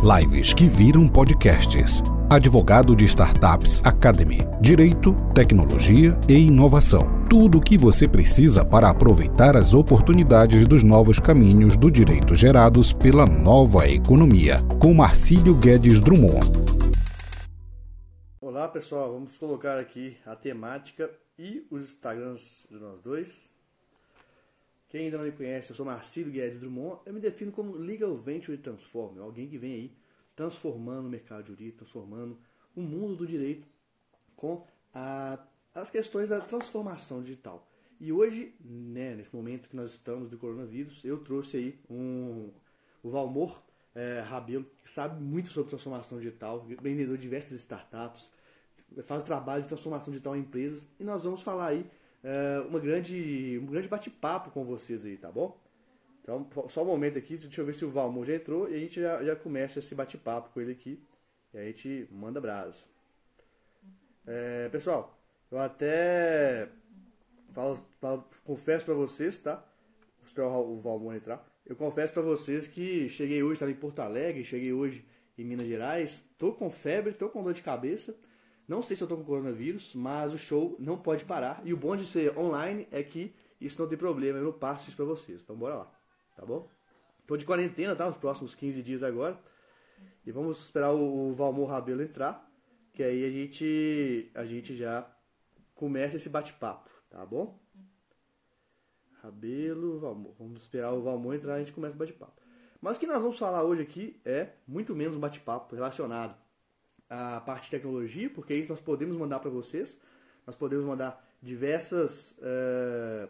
Lives que viram podcasts. Advogado de Startups Academy. Direito, tecnologia e inovação. Tudo o que você precisa para aproveitar as oportunidades dos novos caminhos do direito gerados pela nova economia. Com Marcílio Guedes Drummond. Olá pessoal, vamos colocar aqui a temática e os Instagrams de nós dois. Quem ainda não me conhece, eu sou Marcílio Guedes Drummond. Eu me defino como Legal Venture Transformer, alguém que vem aí transformando o mercado jurídico, transformando o mundo do direito com a, as questões da transformação digital. E hoje, né, nesse momento que nós estamos do coronavírus, eu trouxe aí um, o Valmor é, Rabelo, que sabe muito sobre transformação digital, empreendedor de diversas startups, faz trabalho de transformação digital em empresas, e nós vamos falar aí é, uma grande, um grande bate-papo com vocês aí, tá bom? Então, só um momento aqui, deixa eu ver se o Valmor já entrou e a gente já, já começa esse bate-papo com ele aqui. E a gente manda brasa. É, pessoal, eu até falo, falo, confesso para vocês, tá? Vou esperar o Valmor entrar. Eu confesso para vocês que cheguei hoje, estava em Porto Alegre, cheguei hoje em Minas Gerais, tô com febre, tô com dor de cabeça. Não sei se eu tô com coronavírus, mas o show não pode parar. E o bom de ser online é que isso não tem problema, eu passo isso para vocês. Então bora lá, tá bom? Tô de quarentena, tá? Os próximos 15 dias agora. E vamos esperar o, Valmor Rabelo entrar, que aí a gente a gente já começa esse bate-papo, tá bom? Rabelo, Valmor. Vamos esperar o Valmor entrar e a gente começa o bate-papo. Mas o que nós vamos falar hoje aqui é muito menos um bate-papo relacionado a parte de tecnologia, porque isso nós podemos mandar para vocês. Nós podemos mandar diversas, uh,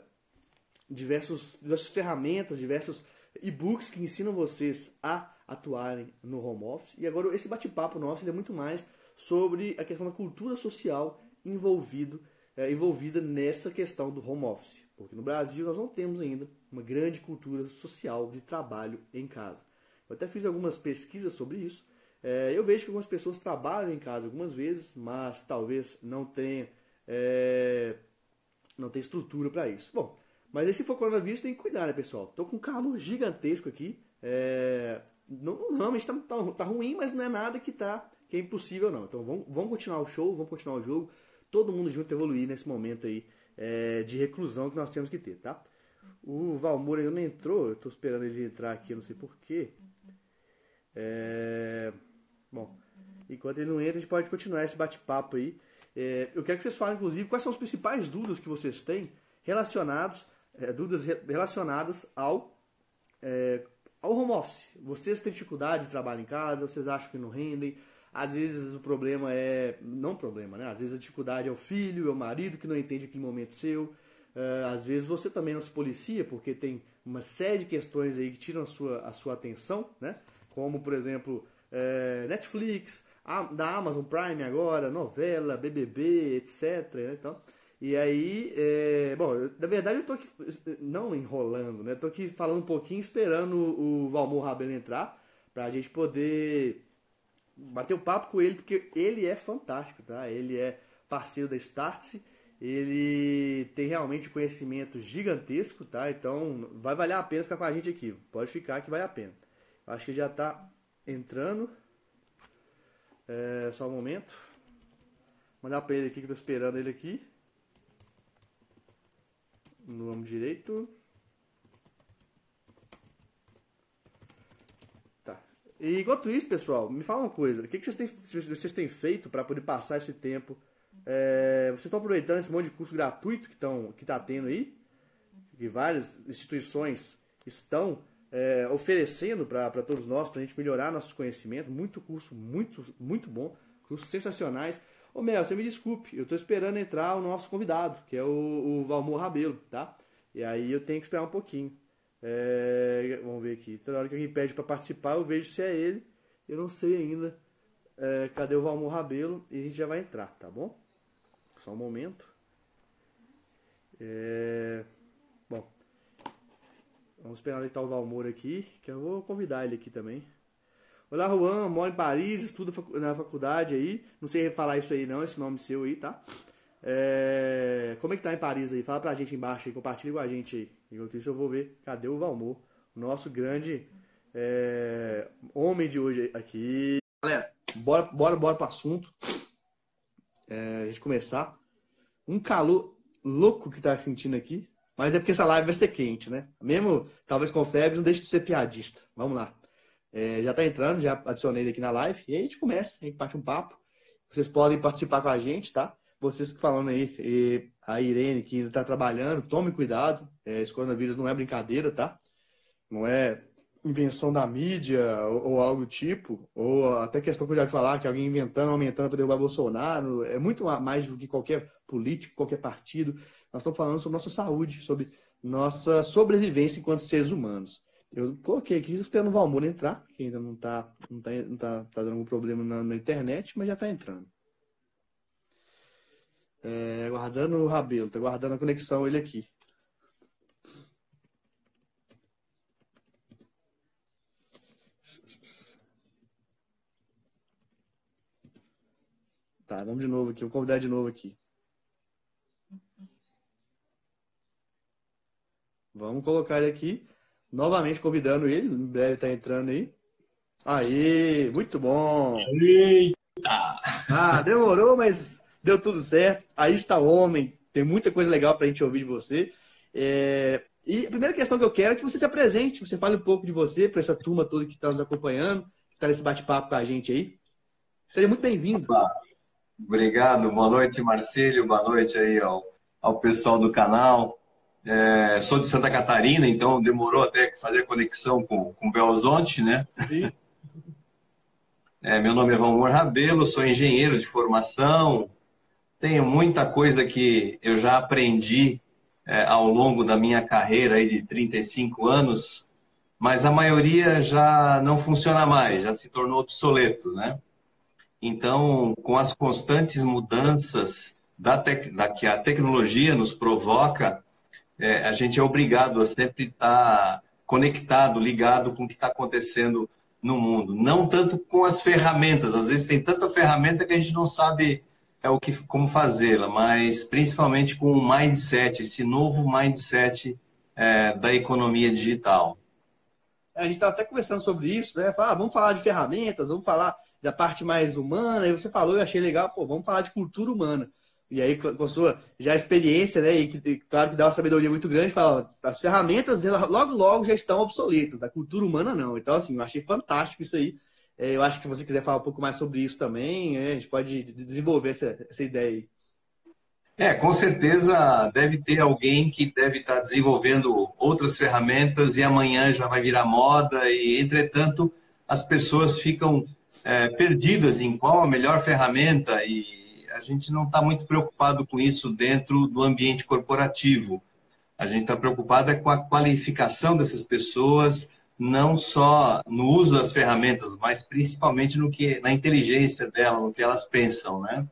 diversos, diversas ferramentas, diversos e-books que ensinam vocês a atuarem no home office. E agora esse bate-papo nosso é muito mais sobre a questão da cultura social envolvido, é, envolvida nessa questão do home office. Porque no Brasil nós não temos ainda uma grande cultura social de trabalho em casa. Eu até fiz algumas pesquisas sobre isso é, eu vejo que algumas pessoas trabalham em casa algumas vezes, mas talvez não tenha, é, não tenha estrutura para isso. Bom, mas se for coronavírus tem que cuidar, né, pessoal? Tô com um calor gigantesco aqui. É, não, realmente tá, tá, tá, ruim, mas não é nada que tá que é impossível não. Então vamos, vamos continuar o show, vamos continuar o jogo. Todo mundo junto evoluir nesse momento aí é, de reclusão que nós temos que ter, tá? O Valmor ainda não entrou, eu tô esperando ele entrar aqui, não sei porquê. É... Bom, enquanto ele não entra, a gente pode continuar esse bate-papo aí. É, eu quero que vocês falem, inclusive, quais são as principais dúvidas que vocês têm relacionados, é, dúvidas relacionadas ao, é, ao home office. Vocês têm dificuldade de trabalhar em casa, vocês acham que não rendem. Às vezes o problema é. Não problema, né? Às vezes a dificuldade é o filho, é o marido que não entende aquele momento seu. É, às vezes você também não se policia, porque tem uma série de questões aí que tiram a sua, a sua atenção, né? Como, por exemplo, é, Netflix, a, da Amazon Prime agora, novela, BBB, etc. Né, então, e aí, é, bom, eu, na verdade eu tô aqui, não enrolando, né? Tô aqui falando um pouquinho, esperando o, o Valmor Rabelo entrar, pra gente poder bater o papo com ele, porque ele é fantástico, tá? Ele é parceiro da Startse, ele tem realmente conhecimento gigantesco, tá? Então vai valer a pena ficar com a gente aqui. Pode ficar que vale a pena. Acho que já está entrando. É, só um momento. Mandar para ele aqui que eu tô esperando ele aqui. No âmbito direito. Tá. E enquanto isso, pessoal, me fala uma coisa. O que, que vocês, têm, vocês têm feito para poder passar esse tempo? É, vocês estão aproveitando esse monte de curso gratuito que, estão, que tá tendo aí? Que várias instituições estão é, oferecendo para todos nós, para a gente melhorar nossos conhecimentos. Muito curso, muito, muito bom, cursos sensacionais. Ô Mel, você me desculpe, eu estou esperando entrar o nosso convidado, que é o, o Valmor Rabelo, tá? E aí eu tenho que esperar um pouquinho. É, vamos ver aqui. Toda hora que alguém pede para participar, eu vejo se é ele. Eu não sei ainda é, cadê o Valmor Rabelo e a gente já vai entrar, tá bom? Só um momento. É... Vamos esperar deitar o Valmor aqui, que eu vou convidar ele aqui também. Olá, Juan, mora em Paris, estuda na faculdade aí. Não sei falar isso aí não, esse nome seu aí, tá? É... Como é que tá em Paris aí? Fala pra gente embaixo aí, compartilha com a gente aí. Enquanto isso eu vou ver, cadê o Valmor? Nosso grande é... homem de hoje aqui. Galera, bora, bora, bora pro assunto. É, a gente começar. Um calor louco que tá sentindo aqui. Mas é porque essa live vai ser quente, né? Mesmo, talvez com febre, não deixe de ser piadista. Vamos lá. É, já tá entrando, já adicionei ele aqui na live. E aí a gente começa, a gente bate um papo. Vocês podem participar com a gente, tá? Vocês que falando aí, e a Irene que está trabalhando, tome cuidado. É, esse coronavírus não é brincadeira, tá? Não é invenção da mídia ou, ou, algo do tipo, ou até questão que eu já vi falar, que alguém inventando, aumentando para derrubar Bolsonaro, é muito mais do que qualquer político, qualquer partido. Nós estamos falando sobre nossa saúde, sobre nossa sobrevivência enquanto seres humanos. Eu coloquei aqui esperando o Valmor entrar, que ainda não está não tá, não tá, tá dando algum problema na, na internet, mas já está entrando. É, aguardando o Rabelo, tá guardando a conexão ele aqui. Tá, vamos de novo aqui. Vou convidar de novo aqui. Vamos colocar ele aqui. Novamente convidando ele. Em breve tá entrando aí. Aí, muito bom. Eita! Ah, demorou, mas deu tudo certo. Aí está o homem. Tem muita coisa legal para a gente ouvir de você. É... E a primeira questão que eu quero é que você se apresente, você fale um pouco de você para essa turma toda que está nos acompanhando, que está nesse bate-papo com a gente aí. Seja muito bem-vindo. Obrigado, boa noite, Marcelo, boa noite aí ao, ao pessoal do canal. É, sou de Santa Catarina, então demorou até fazer conexão com, com Belo Horizonte, né? Sim. É, meu nome é Valmor Rabelo, sou engenheiro de formação, tenho muita coisa que eu já aprendi é, ao longo da minha carreira aí de 35 anos, mas a maioria já não funciona mais, já se tornou obsoleto, né? Então, com as constantes mudanças da, da que a tecnologia nos provoca, é, a gente é obrigado a sempre estar conectado, ligado com o que está acontecendo no mundo. Não tanto com as ferramentas, às vezes tem tanta ferramenta que a gente não sabe é o que, como fazê-la, mas principalmente com o mindset, esse novo mindset é, da economia digital. A gente estava até conversando sobre isso, né? ah, vamos falar de ferramentas, vamos falar da parte mais humana, e você falou, eu achei legal, pô, vamos falar de cultura humana. E aí, com a sua já experiência, né, e que, claro que dá uma sabedoria muito grande, fala, as ferramentas logo, logo já estão obsoletas, a cultura humana não. Então, assim, eu achei fantástico isso aí. É, eu acho que você quiser falar um pouco mais sobre isso também, é, a gente pode desenvolver essa, essa ideia aí. É, com certeza deve ter alguém que deve estar desenvolvendo outras ferramentas e amanhã já vai virar moda e, entretanto, as pessoas ficam é, perdidas em qual a melhor ferramenta e a gente não está muito preocupado com isso dentro do ambiente corporativo. A gente está preocupado é com a qualificação dessas pessoas, não só no uso das ferramentas, mas principalmente no que na inteligência dela, no que elas pensam, né?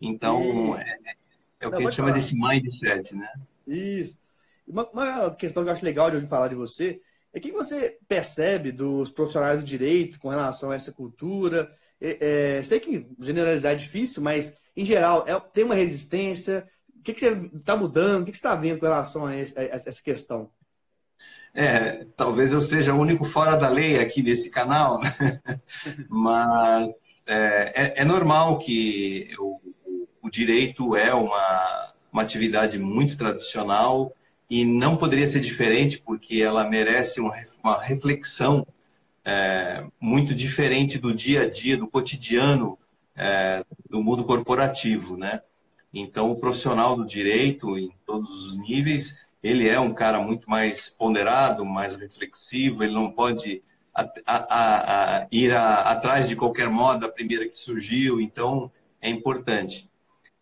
Então, é, é, o que a gente chama desse mindset, né? Isso. Uma, uma, questão que eu acho legal de ouvir falar de você é que você percebe dos profissionais do direito com relação a essa cultura. É, é, sei que generalizar é difícil, mas em geral é, tem uma resistência. O que, que você está mudando? O que, que você está vendo com relação a, esse, a essa questão? É, talvez eu seja o único fora da lei aqui nesse canal, né? mas é, é, é, normal que o, o direito é uma, uma atividade muito tradicional e não poderia ser diferente porque ela merece uma, uma reflexão é, muito diferente do dia a dia, do cotidiano é, do mundo corporativo, né? Então, o profissional do direito, em todos os níveis, ele é um cara muito mais ponderado, mais reflexivo, ele não pode a, a, a, ir atrás de qualquer moda, a primeira que surgiu, então é importante.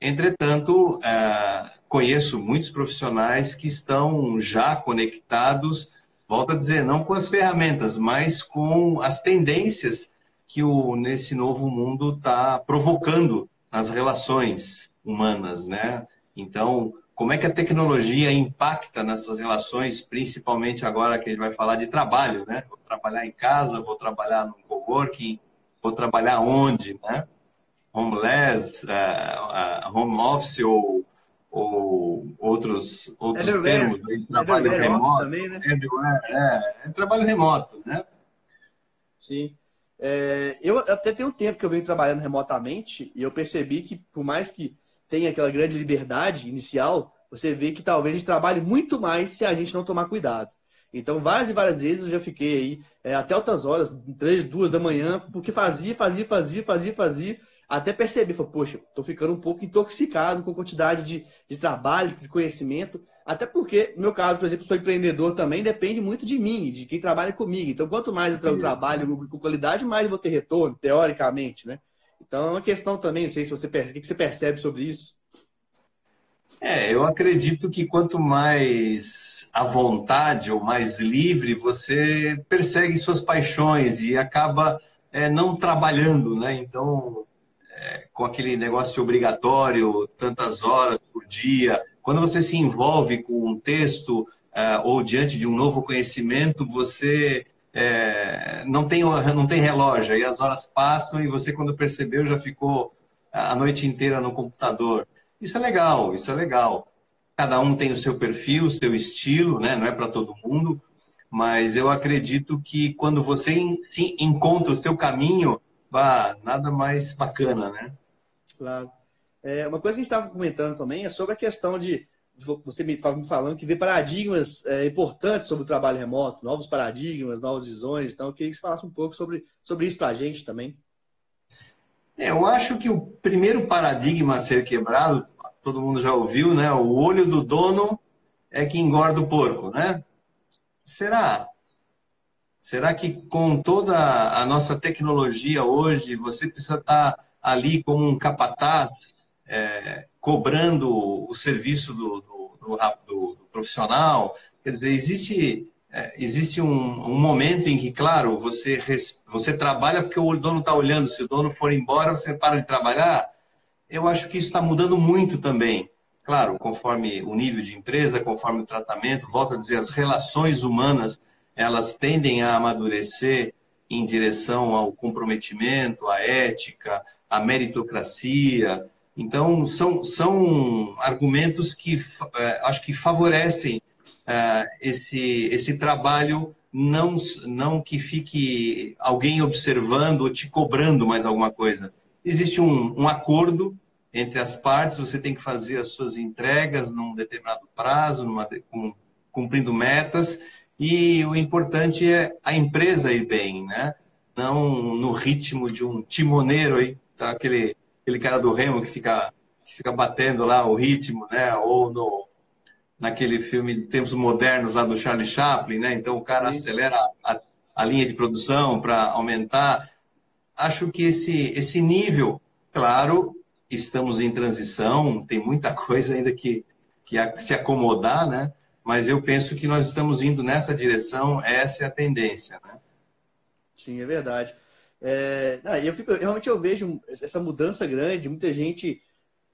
Entretanto, é, conheço muitos profissionais que estão já conectados, volto a dizer, não com as ferramentas, mas com as tendências que o, nesse novo mundo está provocando nas relações humanas, né? Então, como é que a tecnologia impacta nessas relações, principalmente agora que a gente vai falar de trabalho, né? Vou trabalhar em casa, vou trabalhar no coworking, vou trabalhar onde, né? Homeless, uh, uh, home office ou, ou outros, outros everywhere. termos, né? trabalho remoto, também, né? é, é trabalho remoto, né? Sim. É, eu até tenho um tempo que eu venho trabalhando remotamente e eu percebi que, por mais que tenha aquela grande liberdade inicial, você vê que talvez a gente trabalhe muito mais se a gente não tomar cuidado. Então, várias e várias vezes eu já fiquei aí é, até altas horas, três, duas da manhã, porque fazia, fazia, fazia, fazia, fazia, até percebi, poxa, estou ficando um pouco intoxicado com a quantidade de, de trabalho, de conhecimento, até porque, no meu caso, por exemplo, sou empreendedor também, depende muito de mim, de quem trabalha comigo. Então, quanto mais eu trabalho com qualidade, mais eu vou ter retorno, teoricamente, né? Então, é uma questão também, não sei se você percebe, o que você percebe sobre isso. É, eu acredito que quanto mais à vontade ou mais livre, você persegue suas paixões e acaba é, não trabalhando, né? Então, é, com aquele negócio obrigatório, tantas horas por dia, quando você se envolve com um texto é, ou diante de um novo conhecimento, você é, não, tem, não tem relógio, e as horas passam e você, quando percebeu, já ficou a noite inteira no computador. Isso é legal, isso é legal. Cada um tem o seu perfil, o seu estilo, né? não é para todo mundo, mas eu acredito que quando você encontra o seu caminho, bah, nada mais bacana, né? Claro. É, uma coisa que a gente estava comentando também é sobre a questão de você me falando que vê paradigmas é, importantes sobre o trabalho remoto, novos paradigmas, novas visões. Então, eu queria que você falasse um pouco sobre, sobre isso para a gente também. É, eu acho que o primeiro paradigma a ser quebrado todo mundo já ouviu, né? O olho do dono é que engorda o porco, né? Será? Será que com toda a nossa tecnologia hoje, você precisa estar ali como um capataz, é, cobrando o serviço do, do, do, do, profissional? Quer dizer, existe, é, existe um, um, momento em que, claro, você, você trabalha porque o dono está olhando. Se o dono for embora, você para de trabalhar eu acho que isso está mudando muito também. Claro, conforme o nível de empresa, conforme o tratamento, volto a dizer, as relações humanas, elas tendem a amadurecer em direção ao comprometimento, à ética, à meritocracia. Então, são, são argumentos que eh, acho que favorecem eh, esse, esse trabalho, não, não que fique alguém observando ou te cobrando mais alguma coisa. Existe um, um acordo entre as partes, você tem que fazer as suas entregas num determinado prazo, numa, cumprindo metas, e o importante é a empresa ir bem, né? Não no ritmo de um timoneiro aí, tá? aquele, aquele cara do remo que fica, que fica batendo lá o ritmo, né? Ou no, naquele filme de tempos modernos lá do Charlie Chaplin, né? Então o cara Sim. acelera a, a linha de produção para aumentar. Acho que esse, esse nível, claro, estamos em transição, tem muita coisa ainda que, que se acomodar, né? Mas eu penso que nós estamos indo nessa direção, essa é a tendência, né? Sim, é verdade. É, eu fico, realmente eu vejo essa mudança grande, muita gente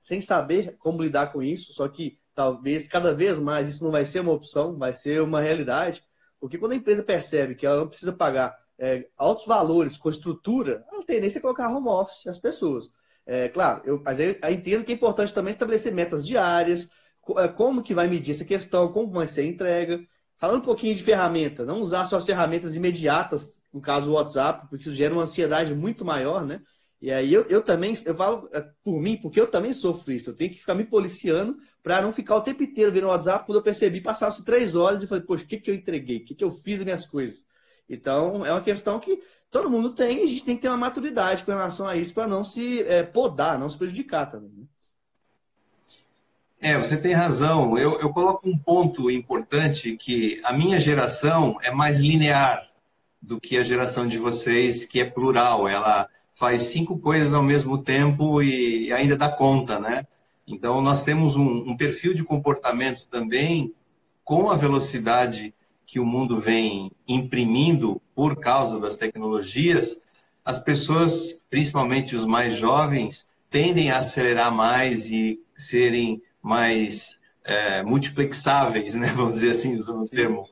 sem saber como lidar com isso, só que talvez cada vez mais isso não vai ser uma opção, vai ser uma realidade, porque quando a empresa percebe que ela não precisa pagar é, altos valores com estrutura, a tendência é colocar home office as pessoas. É, claro, eu, mas eu, eu, entendo que é importante também estabelecer metas diárias, é, como que vai medir essa questão, como vai ser a entrega. Falando um pouquinho de ferramenta, não usar só as ferramentas imediatas, no caso o WhatsApp, porque isso gera uma ansiedade muito maior, né? E aí eu, eu também, eu falo é, por mim, porque eu também sofro isso. Eu tenho que ficar me policiando para não ficar o tempo inteiro vendo o WhatsApp. Quando eu percebi, passasse três horas e falei, poxa, o que, que eu entreguei? O que, que eu fiz das minhas coisas? Então, é uma questão que todo mundo tem, e a gente tem que ter uma maturidade com relação a isso para não se é, podar, não se prejudicar também. Né? É, você tem razão. Eu, eu coloco um ponto importante que a minha geração é mais linear do que a geração de vocês, que é plural. Ela faz cinco coisas ao mesmo tempo e ainda dá conta, né? Então, nós temos um, um perfil de comportamento também com a velocidade que o mundo vem imprimindo por causa das tecnologias, as pessoas, principalmente os mais jovens, tendem a acelerar mais e serem mais é, multiplexáveis, né? vamos dizer assim, usando um termo,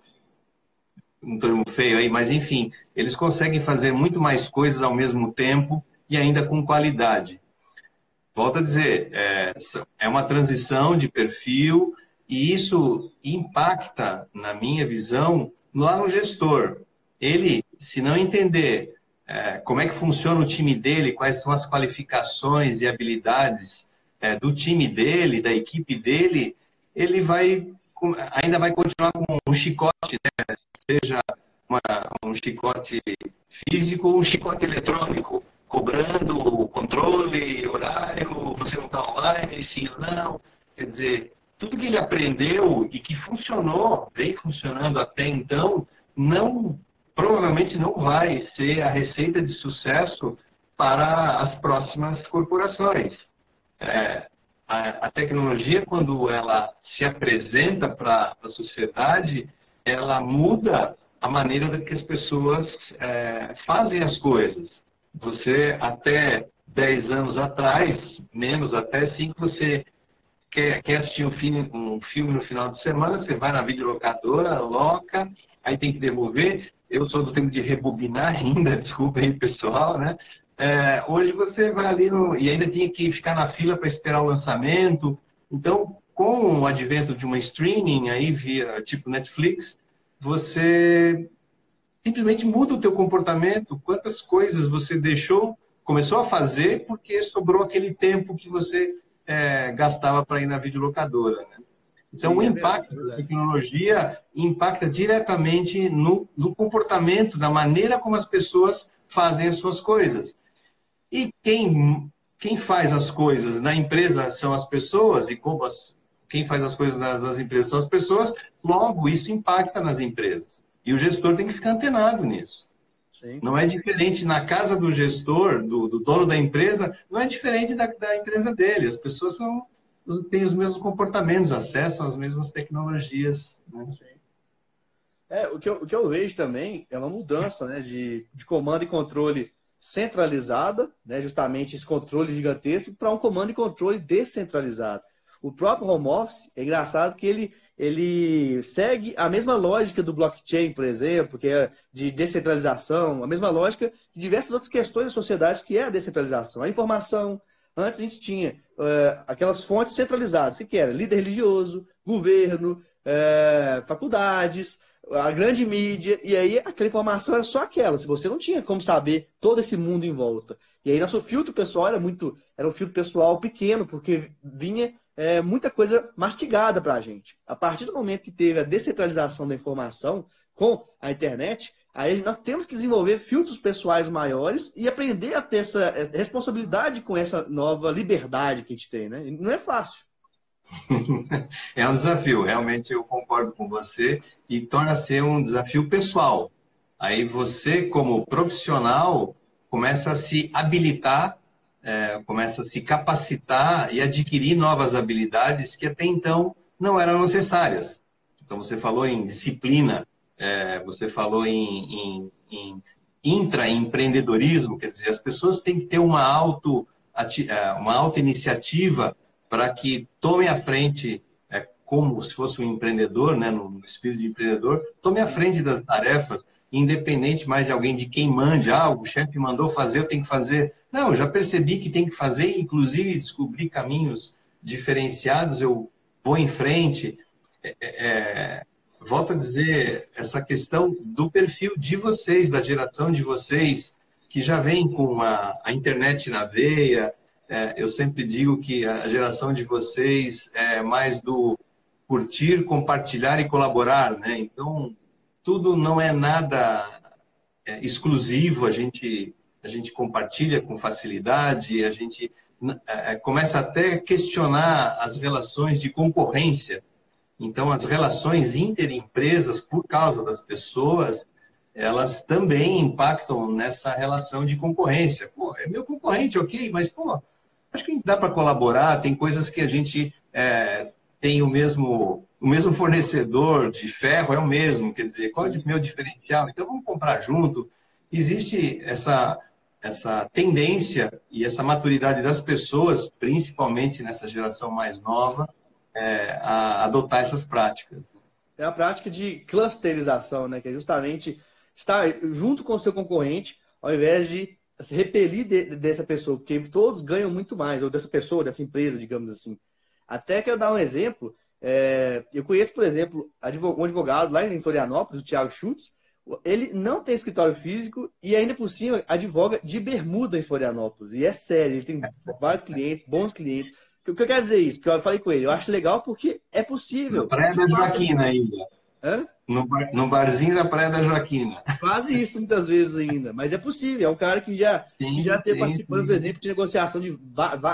um termo feio aí, mas enfim, eles conseguem fazer muito mais coisas ao mesmo tempo e ainda com qualidade. Volto a dizer, é, é uma transição de perfil, e isso impacta, na minha visão, lá no gestor. Ele, se não entender é, como é que funciona o time dele, quais são as qualificações e habilidades é, do time dele, da equipe dele, ele vai ainda vai continuar com um chicote, né? seja uma, um chicote físico ou um chicote eletrônico, cobrando o controle, horário, você não está online, sim ou não. Quer dizer, tudo que ele aprendeu e que funcionou, vem funcionando até então, não provavelmente não vai ser a receita de sucesso para as próximas corporações. É, a, a, tecnologia, quando ela se apresenta para a sociedade, ela muda a maneira que as pessoas é, fazem as coisas. Você, até 10 anos atrás, menos até 5, você quer, quer assistir um filme, um filme no final de semana, você vai na videolocadora, loca, aí tem que devolver. Eu sou do tempo de rebobinar ainda, desculpa aí pessoal, né? É, hoje você vai ali no, e ainda tinha que ficar na fila para esperar o lançamento. Então, com o advento de uma streaming aí via tipo Netflix, você simplesmente muda o teu comportamento. Quantas coisas você deixou, começou a fazer porque sobrou aquele tempo que você é, gastava para ir na videolocadora. Né? Então, Sim, o é impacto é da tecnologia impacta diretamente no, no, comportamento, na maneira como as pessoas fazem as suas coisas. E quem, quem faz as coisas na empresa são as pessoas, e como as, quem faz as coisas nas, nas empresas são as pessoas, logo isso impacta nas empresas. E o gestor tem que ficar antenado nisso. Sim. Não é diferente na casa do gestor, do, do dono da empresa, não é diferente da, da, empresa dele. As pessoas são, têm os mesmos comportamentos, acessam as mesmas tecnologias. Né? É, o que, eu, o que eu vejo também é uma mudança né, de, de comando e controle centralizada, né, justamente esse controle gigantesco, para um comando e controle descentralizado. O próprio home office, é engraçado que ele, ele segue a mesma lógica do blockchain, por exemplo, que é de descentralização, a mesma lógica de diversas outras questões da sociedade, que é a descentralização. A informação, antes a gente tinha uh, aquelas fontes centralizadas, que era líder religioso, governo, uh, faculdades, a grande mídia, e aí aquela informação era só aquela, se você não tinha como saber todo esse mundo em volta. E aí nosso filtro pessoal era muito, era um filtro pessoal pequeno, porque vinha é, muita coisa mastigada para a gente. A partir do momento que teve a descentralização da informação com a internet, aí nós temos que desenvolver filtros pessoais maiores e aprender a ter essa responsabilidade com essa nova liberdade que a gente tem, né? Não é fácil. é um desafio, realmente eu concordo com você e torna ser um desafio pessoal. Aí você, como profissional, começa a se habilitar, é, começa a se capacitar e adquirir novas habilidades que até então não eram necessárias. Então você falou em disciplina, é, você falou em, em, em intraempreendedorismo, quer dizer, as pessoas têm que ter uma auto, é, uma auto iniciativa para que tome à frente, é, como se fosse um empreendedor, né, no espírito de empreendedor, tome à frente das tarefas, independente mais de alguém de quem mande, ah, o chefe mandou fazer, eu tenho que fazer. Não, eu já percebi que tem que fazer, inclusive descobrir caminhos diferenciados, eu vou em frente. É, é, é, volto a dizer, essa questão do perfil de vocês, da geração de vocês, que já vem com a, a internet na veia, é, eu sempre digo que a geração de vocês é mais do curtir, compartilhar e colaborar, né? Então, tudo não é nada é, exclusivo, a gente, a gente compartilha com facilidade, a gente é, é, começa até a questionar as relações de concorrência. Então, as relações interempresas, por causa das pessoas, elas também impactam nessa relação de concorrência. Pô, é meu concorrente, ok, mas, pô, acho que dá para colaborar, tem coisas que a gente é, tem o mesmo, o mesmo fornecedor de ferro, é o mesmo, quer dizer, qual é o meu diferencial? Então vamos comprar junto. Existe essa, essa tendência e essa maturidade das pessoas, principalmente nessa geração mais nova, é, a adotar essas práticas. É a prática de clusterização, né? que é justamente estar junto com o seu concorrente, ao invés de se repelir de, dessa pessoa, porque todos ganham muito mais, ou dessa pessoa, dessa empresa, digamos assim. Até quero dar um exemplo. É, eu conheço, por exemplo, um advogado lá em Florianópolis, o Thiago Schutz. Ele não tem escritório físico e ainda por cima advoga de bermuda em Florianópolis. E é sério, ele tem vários clientes, bons clientes. O que eu quero dizer isso? Que eu falei com ele, eu acho legal porque é possível. Na Praia da Joaquina ainda. Hã? No, bar, no barzinho da Praia da Joaquina. Faz isso muitas vezes ainda, mas é possível. É um cara que já, sim, que já teve participando, por exemplo, de negociação de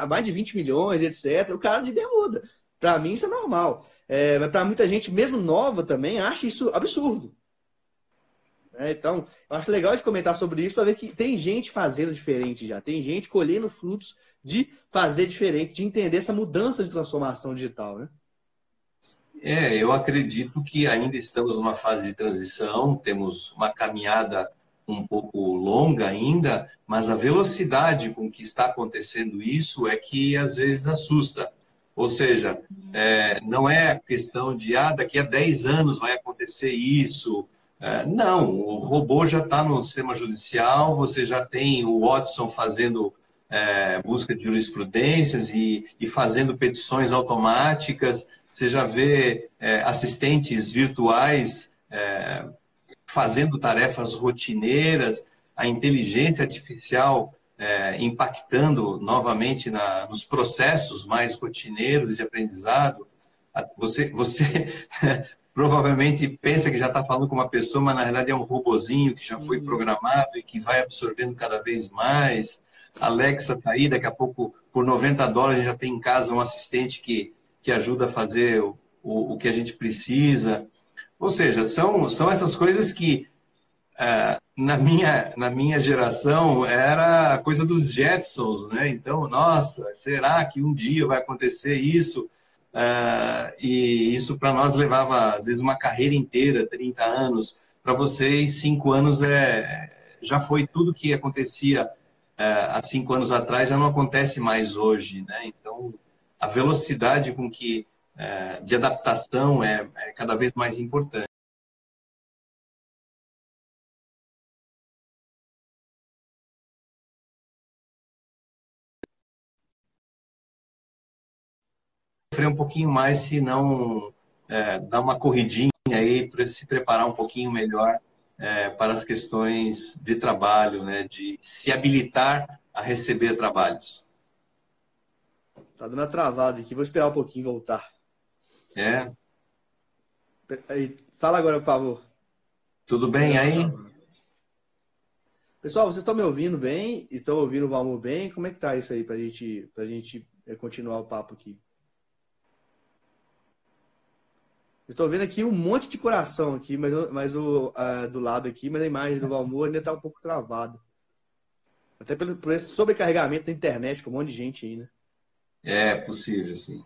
mais de 20 milhões, etc. O cara de bermuda. Para mim, isso é normal. É, mas para muita gente, mesmo nova também, acha isso absurdo. É, então, eu acho legal de comentar sobre isso para ver que tem gente fazendo diferente já, tem gente colhendo frutos de fazer diferente, de entender essa mudança de transformação digital, né? É, eu acredito que ainda estamos numa fase de transição, temos uma caminhada um pouco longa ainda, mas a velocidade com que está acontecendo isso é que às vezes assusta. Ou seja, é, não é questão de, ah, daqui a 10 anos vai acontecer isso, é, não, o robô já está no sistema judicial, você já tem o Watson fazendo é, busca de jurisprudências e, e, fazendo petições automáticas, você já vê é, assistentes virtuais é, fazendo tarefas rotineiras, a inteligência artificial é, impactando novamente na, nos processos mais rotineiros de aprendizado. Você, você provavelmente pensa que já está falando com uma pessoa, mas na realidade é um robozinho que já foi uhum. programado e que vai absorvendo cada vez mais. Alexa está aí, daqui a pouco, por 90 dólares, já tem em casa um assistente que, que ajuda a fazer o, o, que a gente precisa. Ou seja, são, são essas coisas que é, na, minha, na minha geração era coisa dos Jetsons, né? Então, nossa, será que um dia vai acontecer isso? Uh, e isso para nós levava, às vezes, uma carreira inteira, 30 anos. Para vocês, cinco anos é, já foi tudo que acontecia uh, há cinco anos atrás, já não acontece mais hoje. Né? A velocidade com que uh, de adaptação é, é cada vez mais importante. sofrer um pouquinho mais se não é, dar uma corridinha aí para se preparar um pouquinho melhor é, para as questões de trabalho, né, de se habilitar a receber trabalhos. Tá dando uma travada aqui, vou esperar um pouquinho voltar. É. Aí, fala agora, por favor. Tudo bem aí? Pessoal, vocês estão me ouvindo bem? Estão ouvindo o Valmor bem? Como é que tá isso aí para gente, a gente é, continuar o papo aqui? Estou vendo aqui um monte de coração aqui, mas, mas o uh, do lado aqui, mas a imagem do Valmor ainda está um pouco travada. Até pelo, por esse sobrecarregamento da internet com um monte de gente aí, né? É possível, sim.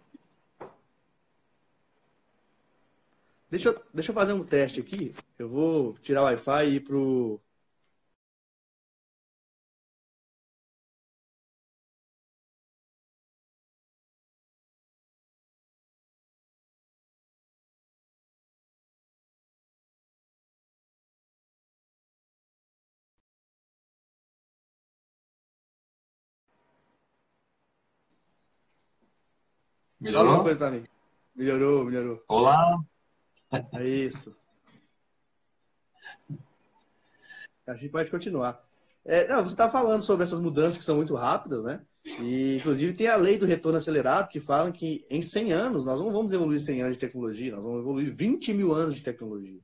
Deixa eu, deixa eu fazer um teste aqui. Eu vou tirar o Wi-Fi e ir pro, Melhorou? Fala uma coisa pra mim. Melhorou, melhorou. Olá. É isso. A gente pode continuar. É, não, você está falando sobre essas mudanças que são muito rápidas, né? E, inclusive, tem a lei do retorno acelerado que fala que em 100 anos nós não vamos evoluir 100 anos de tecnologia, nós vamos evoluir 20 mil anos de tecnologia.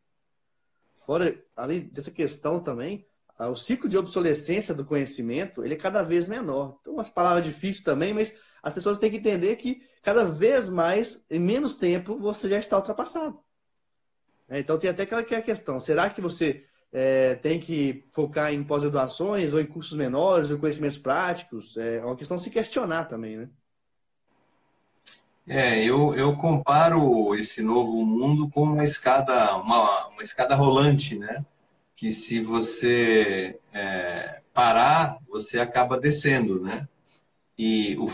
Fora, além dessa questão também, o ciclo de obsolescência do conhecimento ele é cada vez menor. Então, umas palavras difíceis também, mas as pessoas têm que entender que cada vez mais, em menos tempo, você já está ultrapassado. É, então tem até aquela questão: será que você é, tem que focar em pós-graduações ou em cursos menores ou conhecimentos práticos? É uma questão de se questionar também, né? É, eu, eu comparo esse novo mundo com uma escada, uma, uma escada rolante, né? Que se você é, parar, você acaba descendo, né? E o,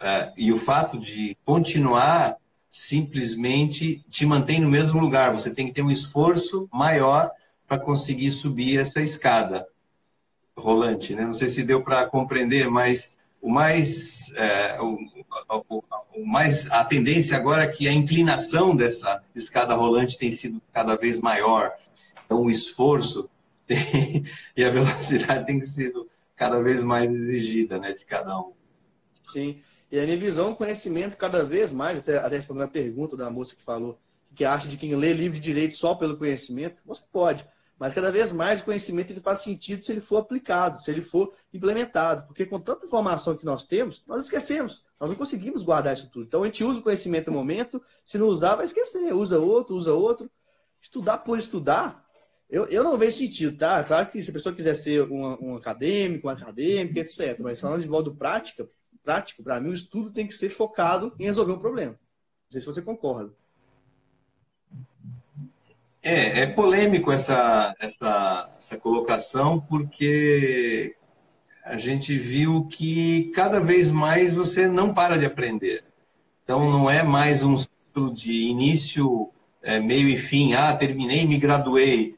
Uh, e o fato de continuar simplesmente te mantém no mesmo lugar. Você tem que ter um esforço maior para conseguir subir essa escada rolante. Né? Não sei se deu para compreender, mas o mais, é, o, o, o, mais a tendência agora é que a inclinação dessa escada rolante tem sido cada vez maior. Então, o esforço tem, e a velocidade tem sido cada vez mais exigida né, de cada um. Sim. E a minha visão, conhecimento cada vez mais, até, até respondendo a pergunta da moça que falou, que acha de quem lê livro de direito só pelo conhecimento, você pode. Mas cada vez mais o conhecimento ele faz sentido se ele for aplicado, se ele for implementado. Porque com tanta informação que nós temos, nós esquecemos. Nós não conseguimos guardar isso tudo. Então a gente usa o conhecimento no momento, se não usar, vai esquecer. Usa outro, usa outro. Estudar por estudar, eu, eu não vejo sentido, tá? Claro que se a pessoa quiser ser um, um acadêmico, um acadêmico, etc. Mas falando de modo prática, prático, para mim o estudo tem que ser focado em resolver um problema. Não sei se você concorda. É, é polêmico essa, essa, essa colocação, porque a gente viu que cada vez mais você não para de aprender. Então, não é mais um ciclo de início, é, meio e fim. Ah, terminei, me graduei.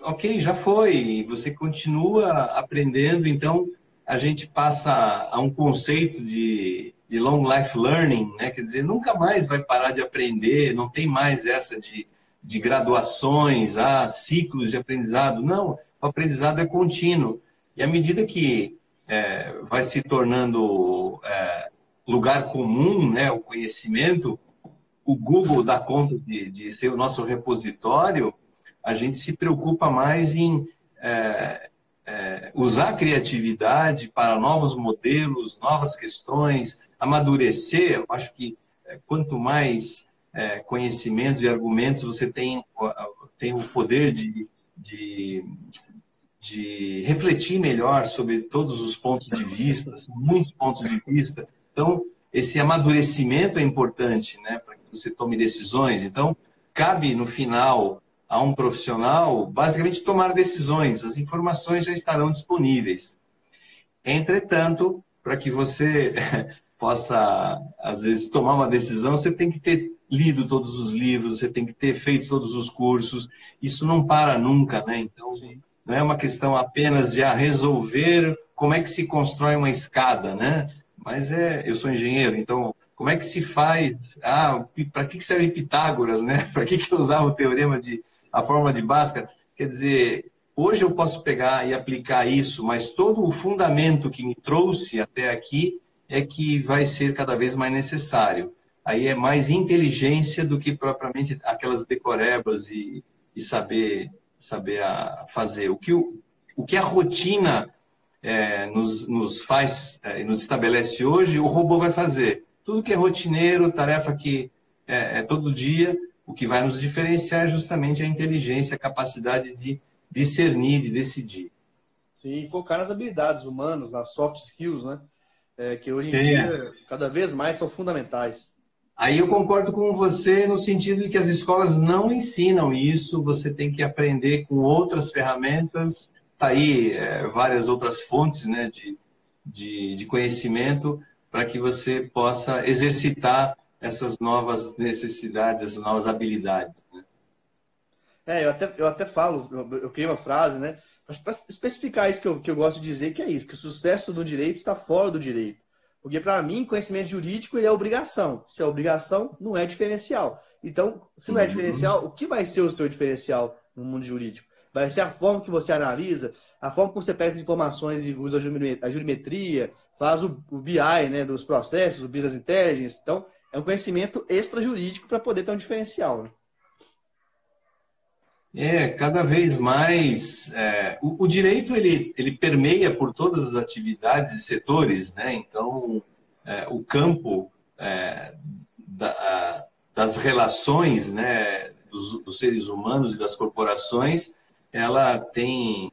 Ok, já foi. Você continua aprendendo. Então, a gente passa a um conceito de, de long life learning, né? Quer dizer, nunca mais vai parar de aprender. Não tem mais essa de de graduações, a ciclos de aprendizado. Não, o aprendizado é contínuo. E à medida que é, vai se tornando é, lugar comum né, o conhecimento, o Google dá conta de, de ser o nosso repositório, a gente se preocupa mais em é, é, usar a criatividade para novos modelos, novas questões, amadurecer. Eu acho que é, quanto mais é, conhecimentos e argumentos, você tem, tem o poder de, de, de refletir melhor sobre todos os pontos de vista, muitos pontos de vista. Então, esse amadurecimento é importante né, para que você tome decisões. Então, cabe no final a um profissional basicamente tomar decisões, as informações já estarão disponíveis. Entretanto, para que você possa, às vezes, tomar uma decisão, você tem que ter lido todos os livros, você tem que ter feito todos os cursos. Isso não para nunca, né? Então, não é uma questão apenas de ah, resolver como é que se constrói uma escada, né? Mas é, eu sou engenheiro, então como é que se faz? Ah, para que serve Pitágoras, né? Para que que usava o teorema de a forma de Bhaskara? Quer dizer, hoje eu posso pegar e aplicar isso, mas todo o fundamento que me trouxe até aqui é que vai ser cada vez mais necessário aí é mais inteligência do que propriamente aquelas decorebas e, e saber saber a fazer. O que, o, o que a rotina é, nos, nos faz, é, nos estabelece hoje, o robô vai fazer. Tudo que é rotineiro, tarefa que é, é todo dia, o que vai nos diferenciar é justamente a inteligência, a capacidade de discernir, de decidir. Sim, focar nas habilidades humanas, nas soft skills, né? É, que hoje em dia, cada vez mais são fundamentais. Aí eu concordo com você no sentido de que as escolas não ensinam isso, você tem que aprender com outras ferramentas, tá aí é, várias outras fontes né, de, de, de conhecimento para que você possa exercitar essas novas necessidades, essas novas habilidades. Né? É, eu até, eu até falo, eu, eu criei uma frase, né? Para especificar isso que eu, que eu gosto de dizer, que é isso, que o sucesso do direito está fora do direito. Porque, para mim, conhecimento jurídico ele é obrigação. Se é obrigação, não é diferencial. Então, se não é uhum. diferencial, o que vai ser o seu diferencial no mundo jurídico? Vai ser a forma que você analisa, a forma como você pega as informações e usa a jurimetria, faz o, BI né, dos processos, o Business Intelligence. Então, é um conhecimento extra-jurídico para poder ter um diferencial. Né? É, cada vez mais. É, o, o, direito ele, ele permeia por todas as atividades e setores, né? Então, é, o campo é, da, das relações né, dos, dos, seres humanos e das corporações, ela tem,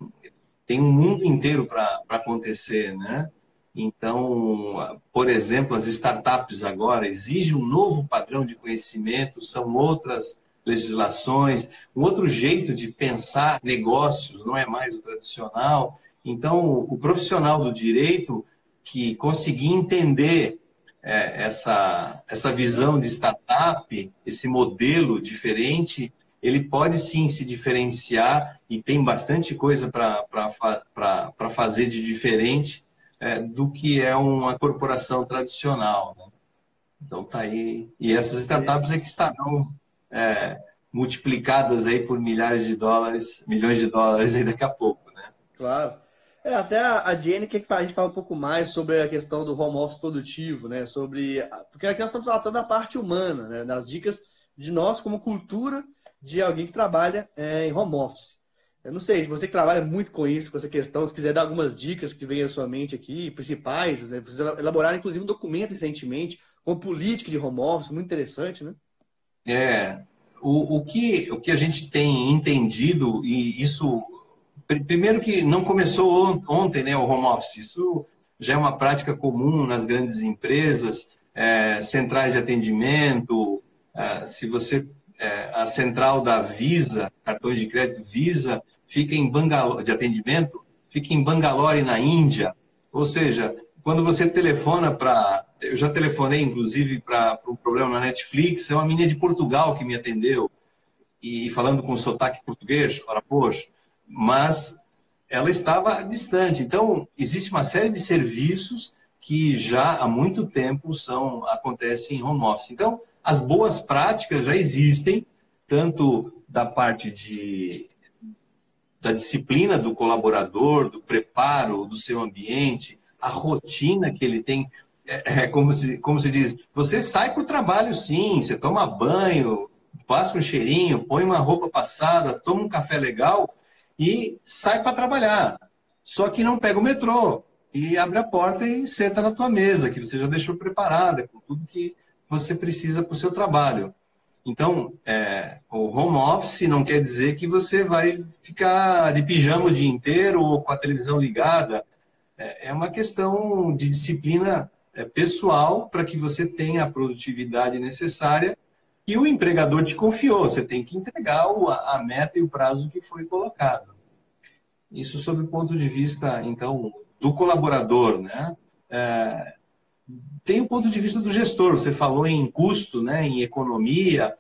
tem um mundo inteiro para acontecer, né? Então, por exemplo, as startups agora exigem um novo padrão de conhecimento, são outras legislações, um outro jeito de pensar negócios, não é mais o tradicional. Então, o profissional do direito que conseguir entender é, essa, essa visão de startup, esse modelo diferente, ele pode sim se diferenciar e tem bastante coisa para fazer de diferente é, do que é uma corporação tradicional. Né? Então, tá aí. E essas startups é que estarão é, multiplicadas aí por milhares de dólares, milhões de dólares aí daqui a pouco, né? Claro. É, até a Jenny que a gente fale um pouco mais sobre a questão do home office produtivo, né? Sobre. Porque aqui nós estamos tratando da parte humana, né? Das dicas de nós como cultura de alguém que trabalha é, em home office. Eu não sei, se você trabalha muito com isso, com essa questão, se quiser dar algumas dicas que vêm à sua mente aqui, principais, né? Vocês elaboraram, inclusive, um documento recentemente com política de home office, muito interessante, né? É, o, o, que, o que a gente tem entendido, e isso, primeiro que não começou ontem, né, o home office, isso já é uma prática comum nas grandes empresas, é, centrais de atendimento, é, se você, é, a central da Visa, cartões de crédito Visa, fica em Bangalore, de atendimento, fica em Bangalore, na Índia. Ou seja, quando você telefona para. Eu já telefonei, inclusive, para um problema na Netflix, é uma menina de Portugal que me atendeu, e falando com sotaque português, ora, poxa, mas ela estava distante. Então, existe uma série de serviços que já há muito tempo são acontecem em home office. Então, as boas práticas já existem, tanto da parte de da disciplina do colaborador, do preparo do seu ambiente, a rotina que ele tem. É, é como, se, como se diz, você sai para o trabalho sim, você toma banho, passa um cheirinho, põe uma roupa passada, toma um café legal e sai para trabalhar. Só que não pega o metrô e abre a porta e senta na tua mesa, que você já deixou preparada, com tudo que você precisa para o seu trabalho. Então, é, o home office não quer dizer que você vai ficar de pijama o dia inteiro ou com a televisão ligada. É, é uma questão de disciplina é, pessoal para que você tenha a produtividade necessária e o empregador te confiou. Você tem que entregar a meta e o prazo que foi colocado. Isso sob o ponto de vista, então, do colaborador, né? É, tem o ponto de vista do gestor. Você falou em custo, né, em economia.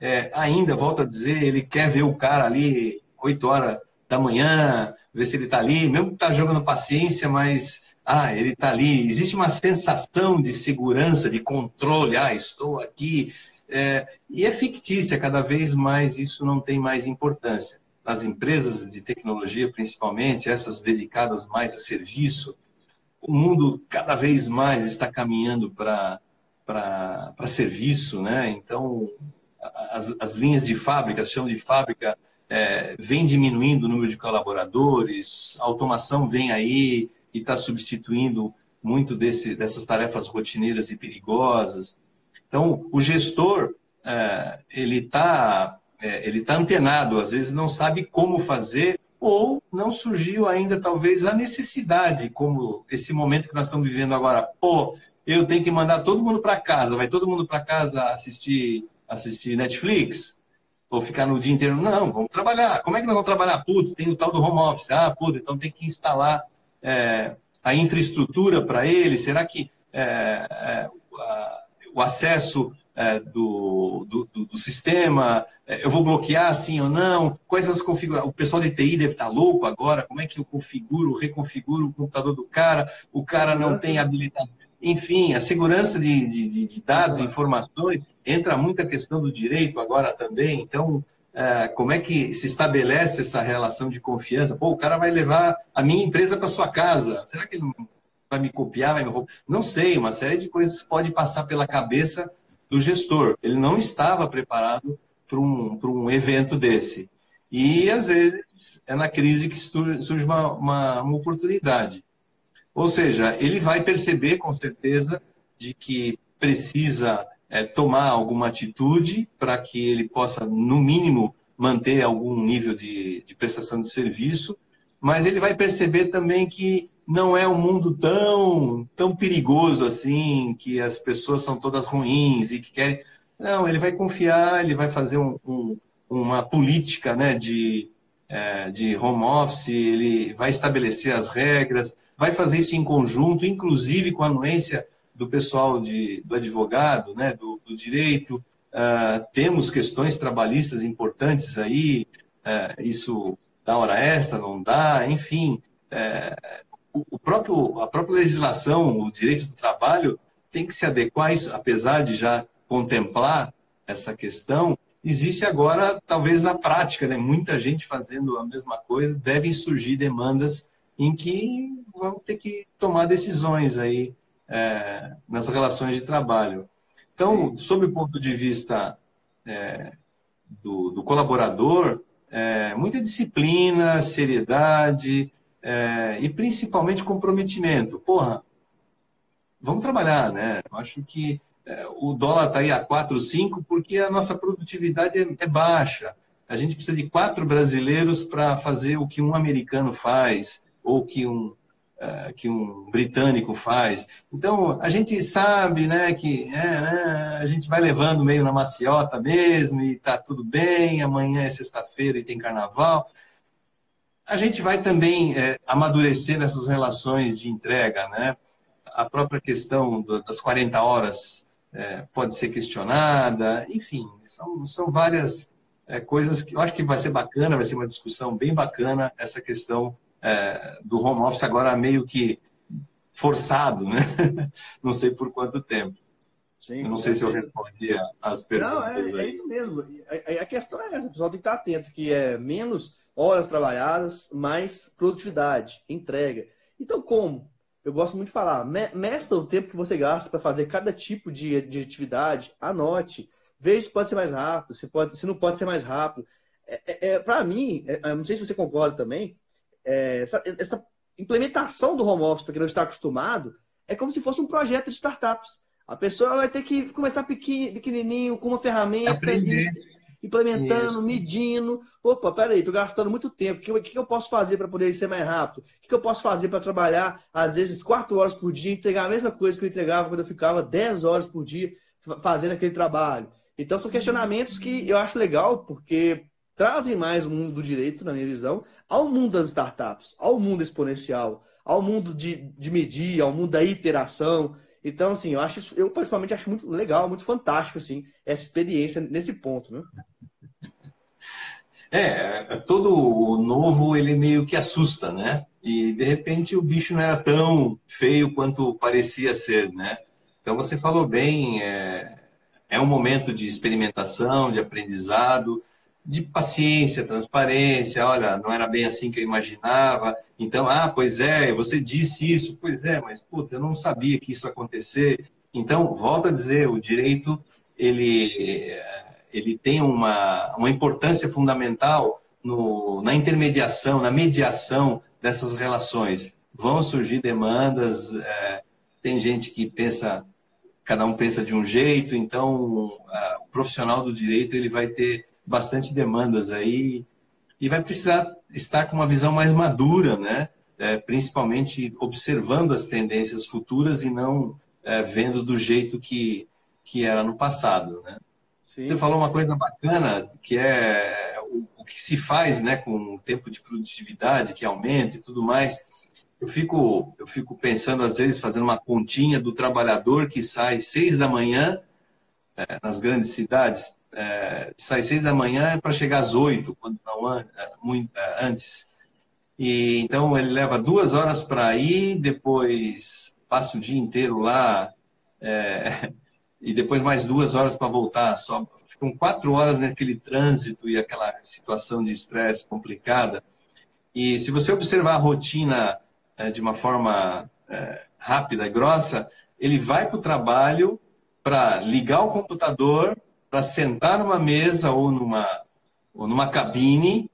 É, ainda, volto a dizer, ele quer ver o cara ali 8 horas da manhã, ver se ele está ali, mesmo que está jogando paciência, mas ah, ele está ali. Existe uma sensação de segurança, de controle. Ah, estou aqui. É, e é fictícia, cada vez mais isso não tem mais importância. As empresas de tecnologia, principalmente, essas dedicadas mais a serviço, o mundo cada vez mais está caminhando para serviço, né? Então, as, as linhas de fábrica, chão de fábrica, é, vem diminuindo o número de colaboradores, a automação vem aí e está substituindo muito desse, dessas tarefas rotineiras e perigosas. Então, o gestor, é, ele está é, ele tá antenado, às vezes não sabe como fazer ou não surgiu ainda talvez a necessidade, como esse momento que nós estamos vivendo agora. Pô, eu tenho que mandar todo mundo para casa, vai todo mundo para casa assistir, assistir Netflix? Ou ficar no dia inteiro? Não, vamos trabalhar. Como é que nós vamos trabalhar? Putz, tem o tal do home office. Ah, putz, então tem que instalar é, a infraestrutura para ele. Será que é, é, o acesso é, do, do, do, sistema, é, eu vou bloquear sim ou não, quais as configurações. O pessoal de TI deve estar louco agora, como é que eu configuro, reconfiguro o computador do cara, o cara não tem habilidade. Enfim, a segurança de, de, de dados, informações, entra muita questão do direito agora também, então. É, como é que se estabelece essa relação de confiança? Pô, o cara vai levar a minha empresa para sua casa. Será que ele vai me copiar? Vai me roubar? Não sei, uma série de coisas pode passar pela cabeça do gestor. Ele não estava preparado para um, um evento desse. E, às vezes, é na crise que surge uma, uma, uma oportunidade. Ou seja, ele vai perceber, com certeza, de que precisa é, tomar alguma atitude para que ele possa, no mínimo, manter algum nível de, de prestação de serviço, mas ele vai perceber também que não é um mundo tão, tão perigoso assim, que as pessoas são todas ruins e que querem. Não, ele vai confiar, ele vai fazer um, um, uma política né, de, é, de home office, ele vai estabelecer as regras, vai fazer isso em conjunto, inclusive com a anuência do pessoal de, do advogado, né, do, do direito. Uh, temos questões trabalhistas importantes aí, uh, isso dá hora extra, não dá, enfim. Uh, o próprio, a própria legislação, o direito do trabalho, tem que se adequar a isso, apesar de já contemplar essa questão, existe agora, talvez, a prática, né? Muita gente fazendo a mesma coisa, devem surgir demandas em que vamos ter que tomar decisões aí é, nas relações de trabalho. Então, sob o ponto de vista é, do, do, colaborador, é, muita disciplina, seriedade é, e principalmente comprometimento. Porra, vamos trabalhar, né? Eu acho que é, o dólar está aí a 4, 5 porque a nossa produtividade é, é baixa. A gente precisa de quatro brasileiros para fazer o que um americano faz ou que um uh, que um britânico faz. Então a gente sabe, né, que é, né, a gente vai levando meio na maciota mesmo e tá tudo bem. Amanhã é sexta-feira e tem carnaval. A gente vai também é, amadurecer nessas relações de entrega, né? A própria questão do, das 40 horas é, pode ser questionada, enfim, são, são várias é, coisas que eu acho que vai ser bacana, vai ser uma discussão bem bacana essa questão é, do home office agora meio que forçado, né? não sei por quanto tempo. Sim, eu não sei se eu respondi as perguntas. Não, é, é isso mesmo. A, a, questão é, o pessoal tem que estar atento, que é menos horas trabalhadas, mais produtividade, entrega. Então, como? Eu gosto muito de falar, meça o tempo que você gasta para fazer cada tipo de, de atividade, anote, veja se pode ser mais rápido, se, pode, se não pode ser mais rápido. É, é, é para mim, é, não sei se você concorda também, é, essa implementação do home office, para quem não está acostumado, é como se fosse um projeto de startups. A pessoa vai ter que começar pequenininho, com uma ferramenta, ali, implementando, medindo. Opa, peraí, estou gastando muito tempo. O que, que eu posso fazer para poder ser mais rápido? O que, que eu posso fazer para trabalhar, às vezes, quatro horas por dia, entregar a mesma coisa que eu entregava quando eu ficava 10 horas por dia fazendo aquele trabalho? Então, são questionamentos que eu acho legal, porque trazem mais o mundo do direito, na minha visão, ao mundo das startups, ao mundo exponencial, ao mundo de, de medir, ao mundo da iteração. Então, assim, eu acho isso, eu pessoalmente acho muito legal, muito fantástico, assim, essa experiência nesse ponto, né? É, todo o novo ele meio que assusta, né? E de repente o bicho não era tão feio quanto parecia ser, né? Então você falou bem, é, é um momento de experimentação, de aprendizado, de paciência, transparência. Olha, não era bem assim que eu imaginava. Então, ah, pois é, você disse isso, pois é, mas putz, eu não sabia que isso ia acontecer. Então, volto a dizer, o direito ele ele tem uma, uma importância fundamental no, na intermediação, na mediação dessas relações. Vão surgir demandas, é, tem gente que pensa, cada um pensa de um jeito, então o profissional do direito ele vai ter bastante demandas aí e vai precisar estar com uma visão mais madura, né? É, principalmente observando as tendências futuras e não é, vendo do jeito que, que era no passado, né? Sim. Você falou uma coisa bacana que é o, o, que se faz, né, com o tempo de produtividade que aumenta e tudo mais. Eu fico, eu fico pensando às vezes fazendo uma continha do trabalhador que sai seis da manhã é, nas grandes cidades é, sai seis da manhã para chegar às oito, quando não é, muito, é, antes. E então ele leva duas horas para ir, depois passa o dia inteiro lá é, e depois mais duas horas para voltar. Só ficam quatro horas naquele trânsito e aquela situação de estresse complicada. E se você observar a rotina é, de uma forma é, rápida e grossa, ele vai para o trabalho para ligar o computador para sentar numa mesa ou numa, ou numa cabine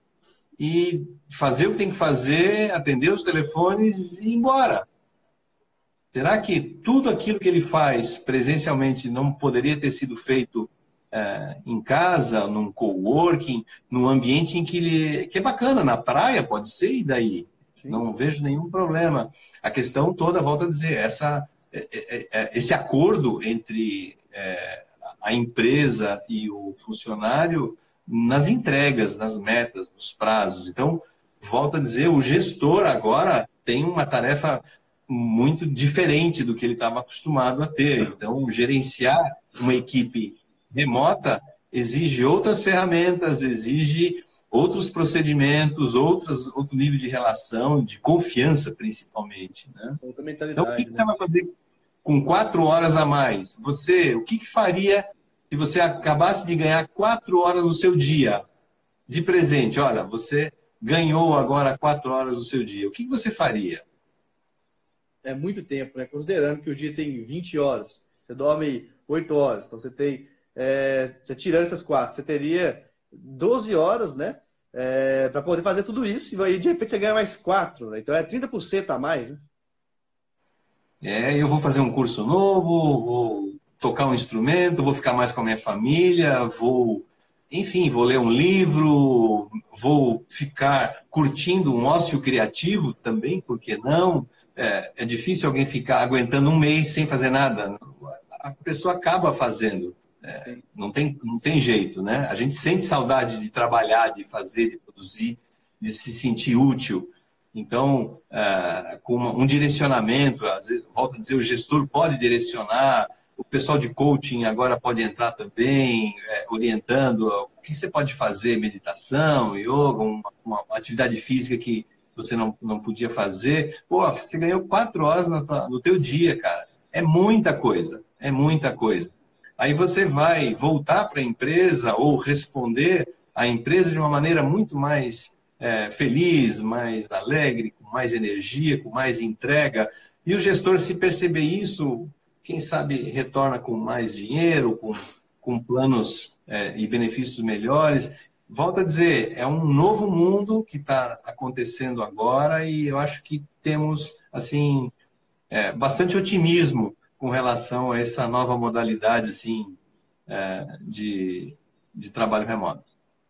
e fazer o que tem que fazer, atender os telefones e ir embora. Será que tudo aquilo que ele faz presencialmente não poderia ter sido feito é, em casa, num coworking, num ambiente em que ele que é bacana, na praia pode ser e daí Sim. não vejo nenhum problema. A questão toda, volto a dizer, essa é, é, é esse acordo entre é, a empresa e o funcionário nas entregas, nas metas, nos prazos. Então, volto a dizer, o gestor agora tem uma tarefa muito diferente do que ele estava acostumado a ter. Então, gerenciar uma equipe remota exige outras ferramentas, exige outros procedimentos, outros, outro nível de relação, de confiança, principalmente. Né? Outra mentalidade. Então, o que, né? que vai fazer com quatro horas a mais? Você, o que, que faria se você acabasse de ganhar quatro horas do seu dia de presente, olha, você ganhou agora quatro horas do seu dia, o que você faria? É muito tempo, né? Considerando que o dia tem 20 horas, você dorme 8 horas, então você tem, é, você tirando essas quatro, você teria 12 horas, né? É, para poder fazer tudo isso, e aí de repente você ganha mais quatro, né? Então é 30% a mais, né? É, eu vou fazer um curso novo, vou tocar um instrumento, vou ficar mais com a minha família, vou, enfim, vou ler um livro, vou ficar curtindo um ócio criativo também, por que não? É, é difícil alguém ficar aguentando um mês sem fazer nada. A pessoa acaba fazendo. É, não, tem, não tem jeito, né? A gente sente saudade de trabalhar, de fazer, de produzir, de se sentir útil. Então, é, com um direcionamento, vezes, volto a dizer, o gestor pode direcionar, o pessoal de coaching agora pode entrar também, é, orientando o que você pode fazer, meditação, yoga, uma, uma, atividade física que você não, não podia fazer. Pô, você ganhou quatro horas no, no teu dia, cara. É muita coisa, é muita coisa. Aí você vai voltar para a empresa ou responder à empresa de uma maneira muito mais é, feliz, mais alegre, com mais energia, com mais entrega. E o gestor, se perceber isso, quem sabe retorna com mais dinheiro, com, com planos é, e benefícios melhores. Volto a dizer, é um novo mundo que está acontecendo agora e eu acho que temos assim é, bastante otimismo com relação a essa nova modalidade assim é, de, de trabalho remoto.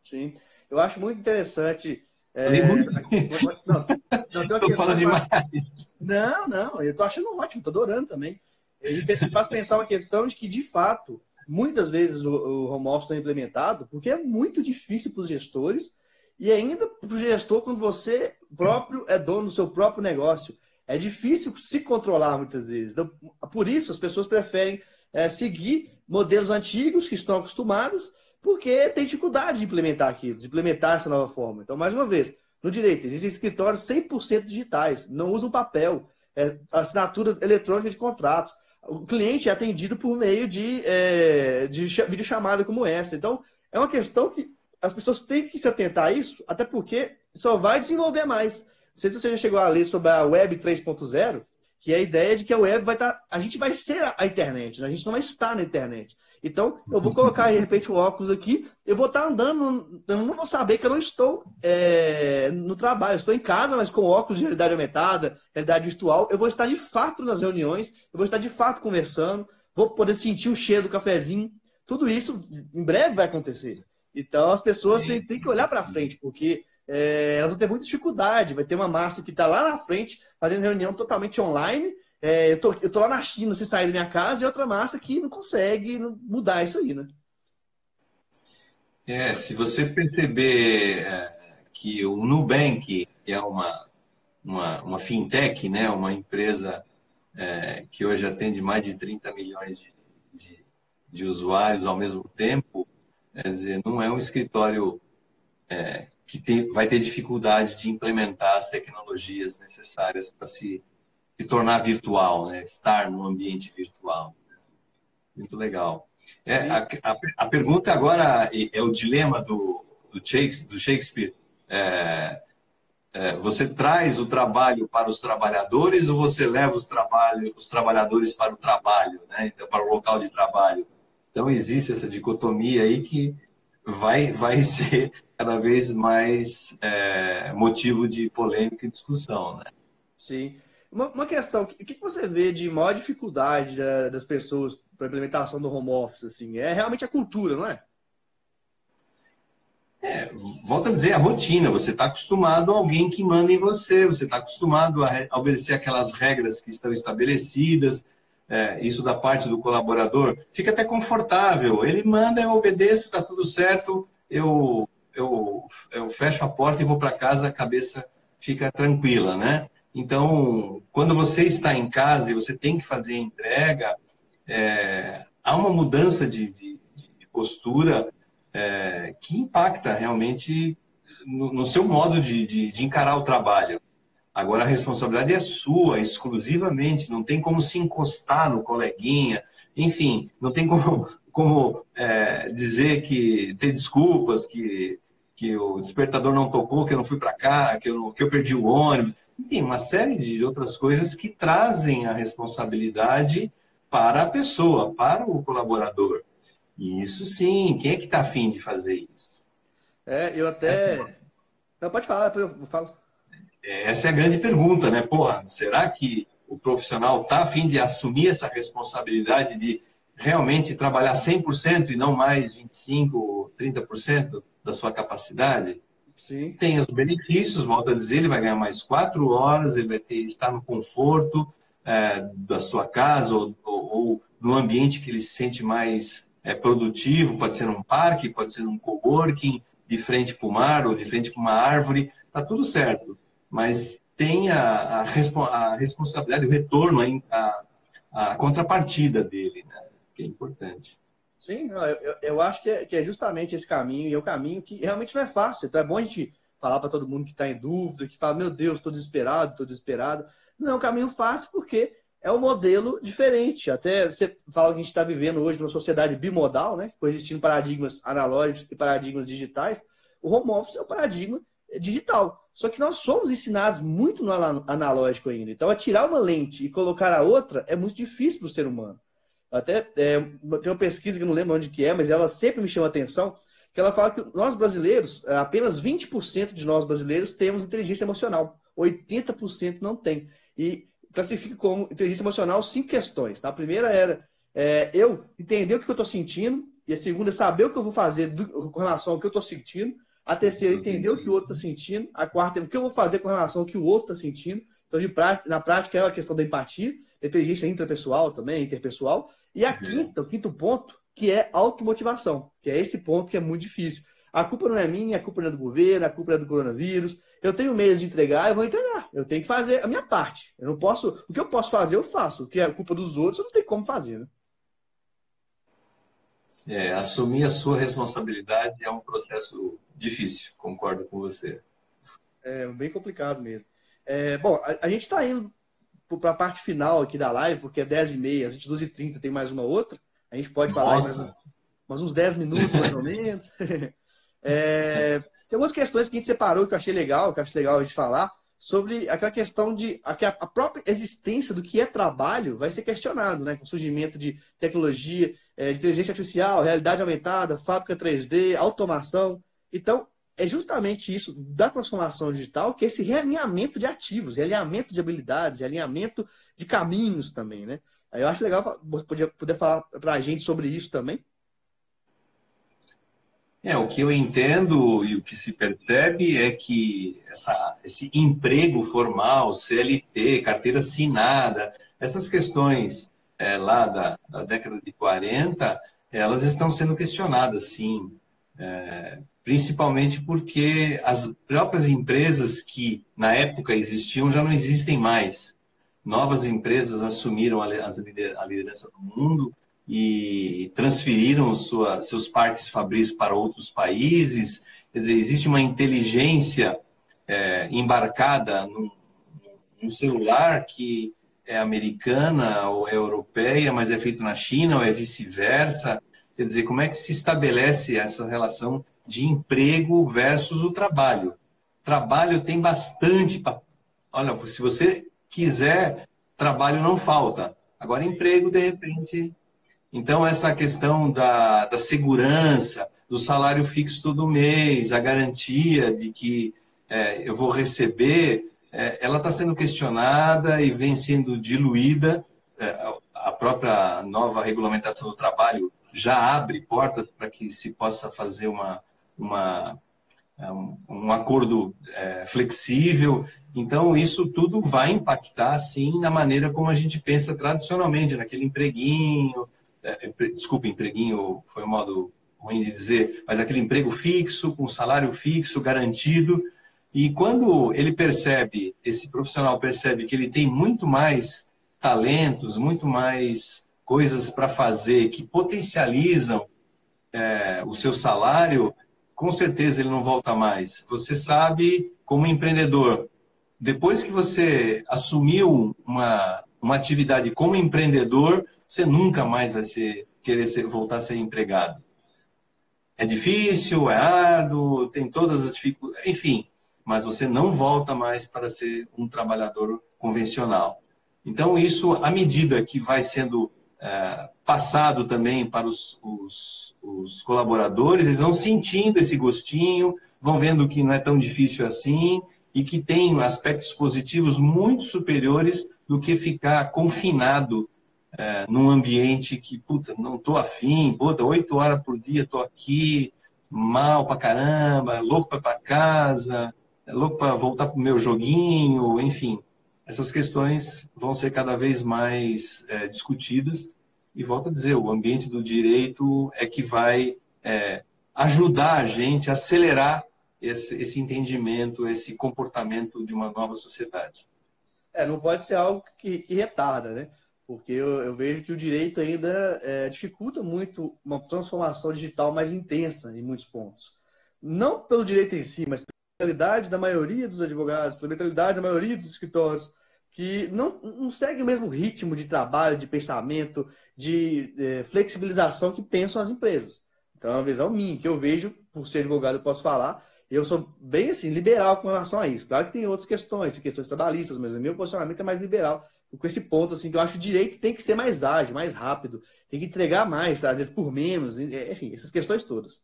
Sim, eu acho muito interessante é... Não, não, tô falando demais. Não, não, eu tô achando ótimo, tô adorando também. Ele faz pensar uma questão de que, de fato, muitas vezes o, o home office está implementado porque é muito difícil para os gestores e ainda para o gestor quando você próprio é dono do seu próprio negócio. É difícil se controlar muitas vezes. Então, por isso, as pessoas preferem é, seguir modelos antigos que estão acostumados porque tem dificuldade de implementar aquilo, de implementar essa nova forma. Então, mais uma vez, no direito, existem escritórios 100% digitais, não usam papel, é, assinatura eletrônica de contratos. O cliente é atendido por meio de, é, de videochamada como essa. Então, é uma questão que as pessoas têm que se atentar a isso, até porque só vai desenvolver mais. Não sei se você já chegou a ler sobre a Web 3.0, que é a ideia de que a web vai estar. Tá, a gente vai ser a internet, né? a gente não vai estar na internet. Então, eu vou colocar, de repente, o óculos aqui, eu vou estar andando, eu não vou saber que eu não estou é, no trabalho, eu estou em casa, mas com óculos de realidade aumentada, realidade virtual, eu vou estar de fato nas reuniões, eu vou estar de fato conversando, vou poder sentir o cheiro do cafezinho. Tudo isso em breve vai acontecer. Então, as pessoas têm, têm que olhar para frente, porque é, elas vão ter muita dificuldade. Vai ter uma massa que está lá na frente, fazendo reunião totalmente online, é, eu, tô, eu tô lá na China sem sair da minha casa e outra massa que não consegue mudar isso aí, né? É, se você perceber é, que o Nubank, que é uma, uma, uma fintech, né, uma empresa é, que hoje atende mais de 30 milhões de, de, de usuários ao mesmo tempo, quer dizer, não é um escritório é, que tem, vai ter dificuldade de implementar as tecnologias necessárias para se se tornar virtual, né? estar num ambiente virtual. Muito legal. É, a, a, a, pergunta agora é, é o dilema do, do Shakespeare. Do Shakespeare. É, é, você traz o trabalho para os trabalhadores ou você leva os, trabalho, os trabalhadores para o trabalho, né? então, para o local de trabalho? Então, existe essa dicotomia aí que vai, vai ser cada vez mais é, motivo de polêmica e discussão. Né? Sim. Uma, uma questão, o que, você vê de maior dificuldade da, das pessoas para a implementação do home office? Assim? É realmente a cultura, não é? É, volta a dizer, a rotina. Você está acostumado a alguém que manda em você, você está acostumado a obedecer aquelas regras que estão estabelecidas. É, isso da parte do colaborador fica até confortável. Ele manda, eu obedeço, está tudo certo, eu, eu, eu fecho a porta e vou para casa, a cabeça fica tranquila, né? Então, quando você está em casa e você tem que fazer a entrega, é, há uma mudança de, de, de postura é, que impacta realmente no, no seu modo de, de, encarar o trabalho. Agora, a responsabilidade é sua, exclusivamente, não tem como se encostar no coleguinha, enfim, não tem como, como é, dizer que ter desculpas, que, que o despertador não tocou, que eu não fui para cá, que eu, que eu perdi o ônibus. Enfim, uma série de outras coisas que trazem a responsabilidade para a pessoa, para o colaborador. E isso sim, quem é que está afim de fazer isso? É, eu até. Não, pode falar, eu falo. Essa é a grande pergunta, né? Porra, será que o profissional está afim de assumir essa responsabilidade de realmente trabalhar 100% e não mais 25%, 30% da sua capacidade? Sim. Tem os benefícios, volto a dizer, ele vai ganhar mais quatro horas, ele vai ter, estar no conforto é, da sua casa ou, ou, ou, no ambiente que ele se sente mais é, produtivo, pode ser num parque, pode ser num coworking, de frente para o mar ou de frente para uma árvore, tá tudo certo. Mas tem a, a, a responsabilidade, o retorno, a, a, contrapartida dele, né? que é importante. Sim, eu, eu acho que é, que é, justamente esse caminho, e é o um caminho que realmente não é fácil. Então é bom a gente falar para todo mundo que está em dúvida, que fala, meu Deus, estou desesperado, estou desesperado. Não é um caminho fácil porque é um modelo diferente. Até você fala que a gente está vivendo hoje numa sociedade bimodal, né? coexistindo paradigmas analógicos e paradigmas digitais. O home office é o paradigma digital. Só que nós somos ensinados muito no analógico ainda. Então, tirar uma lente e colocar a outra é muito difícil para o ser humano. Até é, tem uma pesquisa que eu não lembro onde que é, mas ela sempre me chama a atenção, que ela fala que nós brasileiros, é, apenas 20% de nós brasileiros temos inteligência emocional. 80% não tem. E classifica como inteligência emocional cinco questões. Tá? A primeira era é, eu entender o que eu estou sentindo, e a segunda é saber o que eu vou fazer do, com relação ao que eu estou sentindo. A terceira, entender o que o outro está sentindo. A quarta, o que eu vou fazer com relação ao que o outro está sentindo. Então, de prática, na prática, é a questão da empatia, da inteligência intrapessoal também, interpessoal. E a quinta, o quinto ponto, que é automotivação, que é esse ponto que é muito difícil. A culpa não é minha, a culpa não é do governo, a culpa não é do coronavírus. Eu tenho meios de entregar, eu vou entregar. Eu tenho que fazer a minha parte. Eu não posso. O que eu posso fazer, eu faço. O que é culpa dos outros, eu não tenho como fazer, né? É, assumir a sua responsabilidade é um processo difícil, concordo com você. É bem complicado mesmo. É, bom, a, a gente está indo para a parte final aqui da live, porque é 10h30, às 22h30 tem mais uma outra. A gente pode falar mais uns, mais uns 10 minutos, mais ou menos. é, tem algumas questões que a gente separou que eu achei legal, que eu acho legal a gente falar, sobre aquela questão de a, a própria existência do que é trabalho vai ser questionado, né? Com o surgimento de tecnologia, é, de inteligência artificial, realidade aumentada, fábrica 3D, automação. Então, é justamente isso da transformação digital, que é esse realinhamento de ativos, realinhamento de habilidades, realinhamento de caminhos também, né? Eu acho legal poder, poder falar para a gente sobre isso também. É, o que eu entendo e o que se percebe é que essa, esse emprego formal, CLT, carteira assinada, essas questões é, lá da, da, década de 40, elas estão sendo questionadas, sim. É, principalmente porque as próprias empresas que na época existiam já não existem mais. Novas empresas assumiram a liderança do mundo e transferiram sua, seus parques fabris para outros países. Quer dizer, existe uma inteligência é, embarcada num, num, celular que é americana ou é europeia, mas é feito na China ou é vice-versa. Quer dizer, como é que se estabelece essa relação de emprego versus o trabalho? Trabalho tem bastante. Pra... Olha, se você quiser, trabalho não falta. Agora, emprego, de repente, então, essa questão da, da segurança, do salário fixo todo mês, a garantia de que é, eu vou receber, é, ela está sendo questionada e vem sendo diluída. É, a própria nova regulamentação do trabalho já abre portas para que se possa fazer uma, uma, é, um, acordo é, flexível. Então, isso tudo vai impactar, sim, na maneira como a gente pensa tradicionalmente, naquele empreguinho, é, desculpa, empreguinho foi um modo ruim de dizer, mas aquele emprego fixo, com salário fixo, garantido. E quando ele percebe, esse profissional percebe que ele tem muito mais talentos, muito mais coisas para fazer que potencializam é, o seu salário, com certeza ele não volta mais. Você sabe, como empreendedor, depois que você assumiu uma, uma atividade como empreendedor, você nunca mais vai ser querer ser, voltar a ser empregado. É difícil, é árduo, tem todas as dificuldades, enfim, mas você não volta mais para ser um trabalhador convencional. Então, isso, à medida que vai sendo é, passado também para os, os, os, colaboradores, eles vão sentindo esse gostinho, vão vendo que não é tão difícil assim e que tem aspectos positivos muito superiores do que ficar confinado é, num ambiente que, puta, não tô afim, puta, oito horas por dia tô aqui, mal pra caramba, louco pra pra casa, louco para voltar pro meu joguinho, enfim. Essas questões vão ser cada vez mais é, discutidas e volto a dizer, o ambiente do direito é que vai é, ajudar a gente a acelerar esse, esse entendimento, esse comportamento de uma nova sociedade. É, não pode ser algo que, que retarda, né? Porque eu, eu, vejo que o direito ainda é, dificulta muito uma transformação digital mais intensa em muitos pontos. Não pelo direito em si, mas pela mentalidade da maioria dos advogados, pela mentalidade da maioria dos escritórios, que não, não segue o mesmo ritmo de trabalho, de pensamento, de é, flexibilização que pensam as empresas. Então é uma visão minha, que eu vejo, por ser advogado, eu posso falar, eu sou bem assim, liberal com relação a isso. Claro que tem outras questões, questões trabalhistas, mas o meu posicionamento é mais liberal com esse ponto, assim, que eu acho que o direito tem que ser mais ágil, mais rápido, tem que entregar mais, às vezes por menos, enfim, essas questões todas.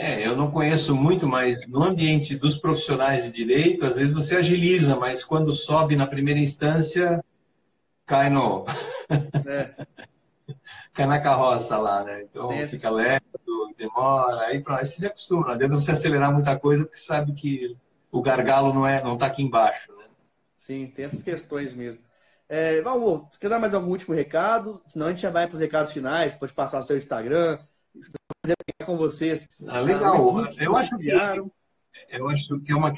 É, eu não conheço muito, mas no ambiente dos profissionais de direito, às vezes você agiliza, mas quando sobe na primeira instância, cai no. É. cai na carroça lá, né? Então é. fica lento, demora, aí, aí você se acostuma. Não adianta você acelerar muita coisa, porque sabe que o gargalo não é, não está aqui embaixo. Sim, tem essas questões mesmo. É, Valmor, quer dar mais algum último recado? Senão a gente já vai para os recados finais, pode passar o seu Instagram, quiser pegar com vocês. Ah, legal. eu, acho que, eu acho que é uma,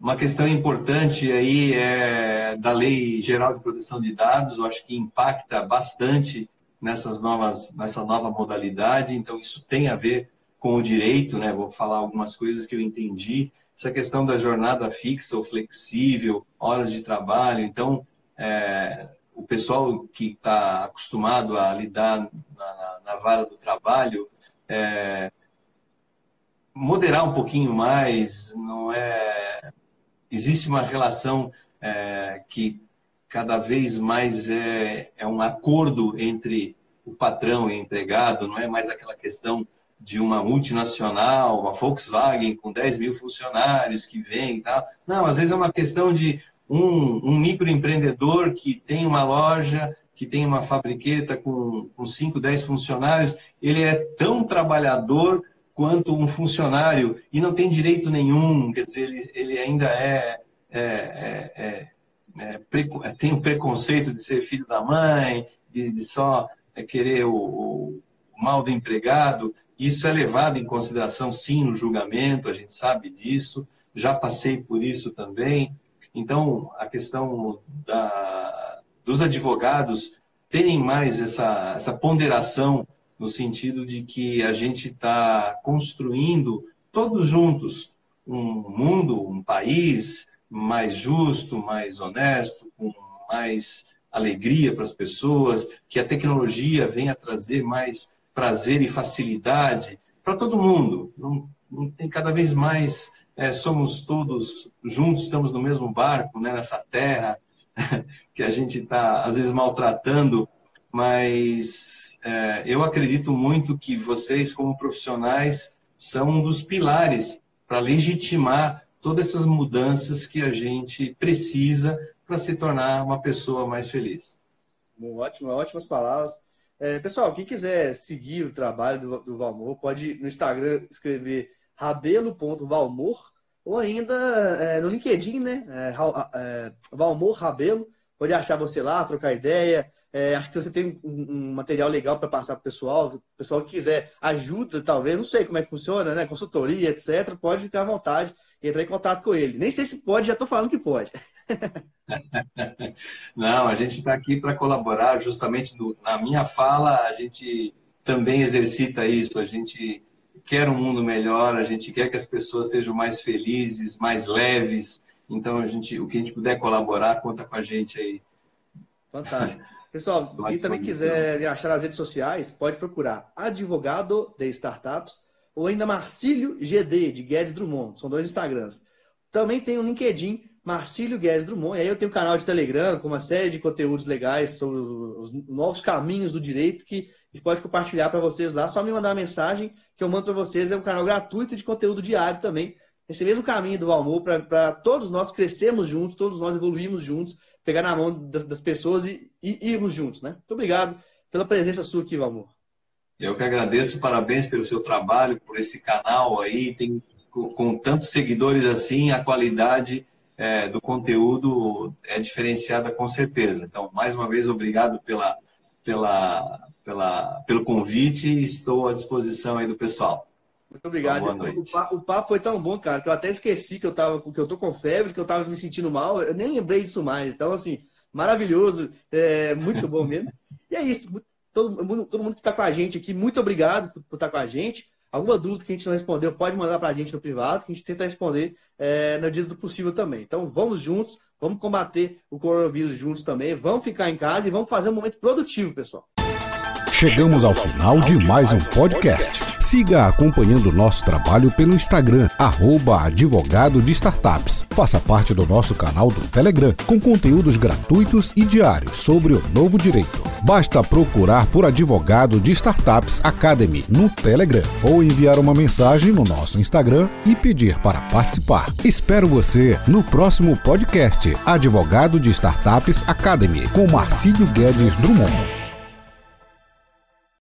uma questão importante aí é, da Lei Geral de Proteção de Dados, eu acho que impacta bastante nessas novas, nessa nova modalidade, então isso tem a ver com o direito, né? Vou falar algumas coisas que eu entendi essa questão da jornada fixa ou flexível, horas de trabalho. Então, é, o pessoal que está acostumado a lidar na, na, vara do trabalho, é, moderar um pouquinho mais, não é? Existe uma relação é, que cada vez mais é, é um acordo entre o patrão e o empregado, não é mais aquela questão de uma multinacional, uma Volkswagen com 10 mil funcionários que vem e tal. Não, às vezes é uma questão de um, um microempreendedor que tem uma loja, que tem uma fabriqueta com, com 5, 10 funcionários, ele é tão trabalhador quanto um funcionário e não tem direito nenhum, quer dizer, ele, ele ainda é, é, é, é, é tem o um preconceito de ser filho da mãe, de, de só querer o, o mal do empregado. Isso é levado em consideração, sim, no julgamento, a gente sabe disso, já passei por isso também. Então, a questão da, dos advogados terem mais essa, essa ponderação no sentido de que a gente está construindo todos juntos um mundo, um país mais justo, mais honesto, com mais alegria para as pessoas, que a tecnologia venha trazer mais prazer e facilidade para todo mundo. Não, não, tem cada vez mais é, somos todos juntos, estamos no mesmo barco, né, nessa terra que a gente está às vezes maltratando, mas é, eu acredito muito que vocês como profissionais são um dos pilares para legitimar todas essas mudanças que a gente precisa para se tornar uma pessoa mais feliz. Ótimo, ótimas palavras. É, pessoal, quem quiser seguir o trabalho do, do Valmor, pode no Instagram escrever rabelo.valmor ou ainda é, no LinkedIn, né? É, é, Valmor Rabelo. Pode achar você lá, trocar ideia. É, acho que você tem um, um material legal para passar para o pessoal. O pessoal que quiser ajuda, talvez, não sei como é que funciona, né? Consultoria, etc. Pode ficar à vontade e entrar em contato com ele. Nem sei se pode, já estou falando que pode. Não, a gente está aqui para colaborar. Justamente no, na minha fala, a gente também exercita isso. A gente quer um mundo melhor, a gente quer que as pessoas sejam mais felizes, mais leves. Então, a gente, o que a gente puder colaborar, conta com a gente aí. Fantástico. Pessoal, quem também quiser me achar nas redes sociais, pode procurar Advogado de Startups ou ainda Marcílio GD, de Guedes Drummond. São dois Instagrams. Também tem o um LinkedIn, Marcílio Guedes Drummond. E aí eu tenho um canal de Telegram com uma série de conteúdos legais sobre os novos caminhos do direito que gente pode compartilhar para vocês lá. Só me mandar uma mensagem que eu mando para vocês. É um canal gratuito de conteúdo diário também. Esse mesmo caminho do Valmor para todos nós crescermos juntos, todos nós evoluirmos juntos, pegar na mão das pessoas e, e irmos juntos, né? Muito obrigado pela presença sua aqui, Valmor. Eu que agradeço, parabéns pelo seu trabalho, por esse canal aí, tem com, tantos seguidores assim, a qualidade é, do conteúdo é diferenciada com certeza. Então, mais uma vez, obrigado pela, pela, pela, pelo convite e estou à disposição aí do pessoal. Muito obrigado. o, papo, o, papo, foi tão bom, cara, que eu até esqueci que eu tava, que eu tô com febre, que eu tava me sentindo mal. Eu nem lembrei disso mais. Então, assim, maravilhoso, é, muito bom mesmo. E é isso. Todo, todo mundo que está com a gente aqui, muito obrigado por, por estar com a gente. Alguma dúvida que a gente não respondeu, pode mandar para a gente no privado, que a gente tenta responder é, na medida do possível também. Então, vamos juntos, vamos combater o coronavírus juntos também, vamos ficar em casa e vamos fazer um momento produtivo, pessoal. Chegamos ao final de mais um podcast. Siga acompanhando nosso trabalho pelo Instagram, arroba advogado de startups. Faça parte do nosso canal do Telegram, com conteúdos gratuitos e diários sobre o novo direito. Basta procurar por Advogado de Startups Academy no Telegram ou enviar uma mensagem no nosso Instagram e pedir para participar. Espero você no próximo podcast Advogado de Startups Academy com Marcílio Guedes Drummond.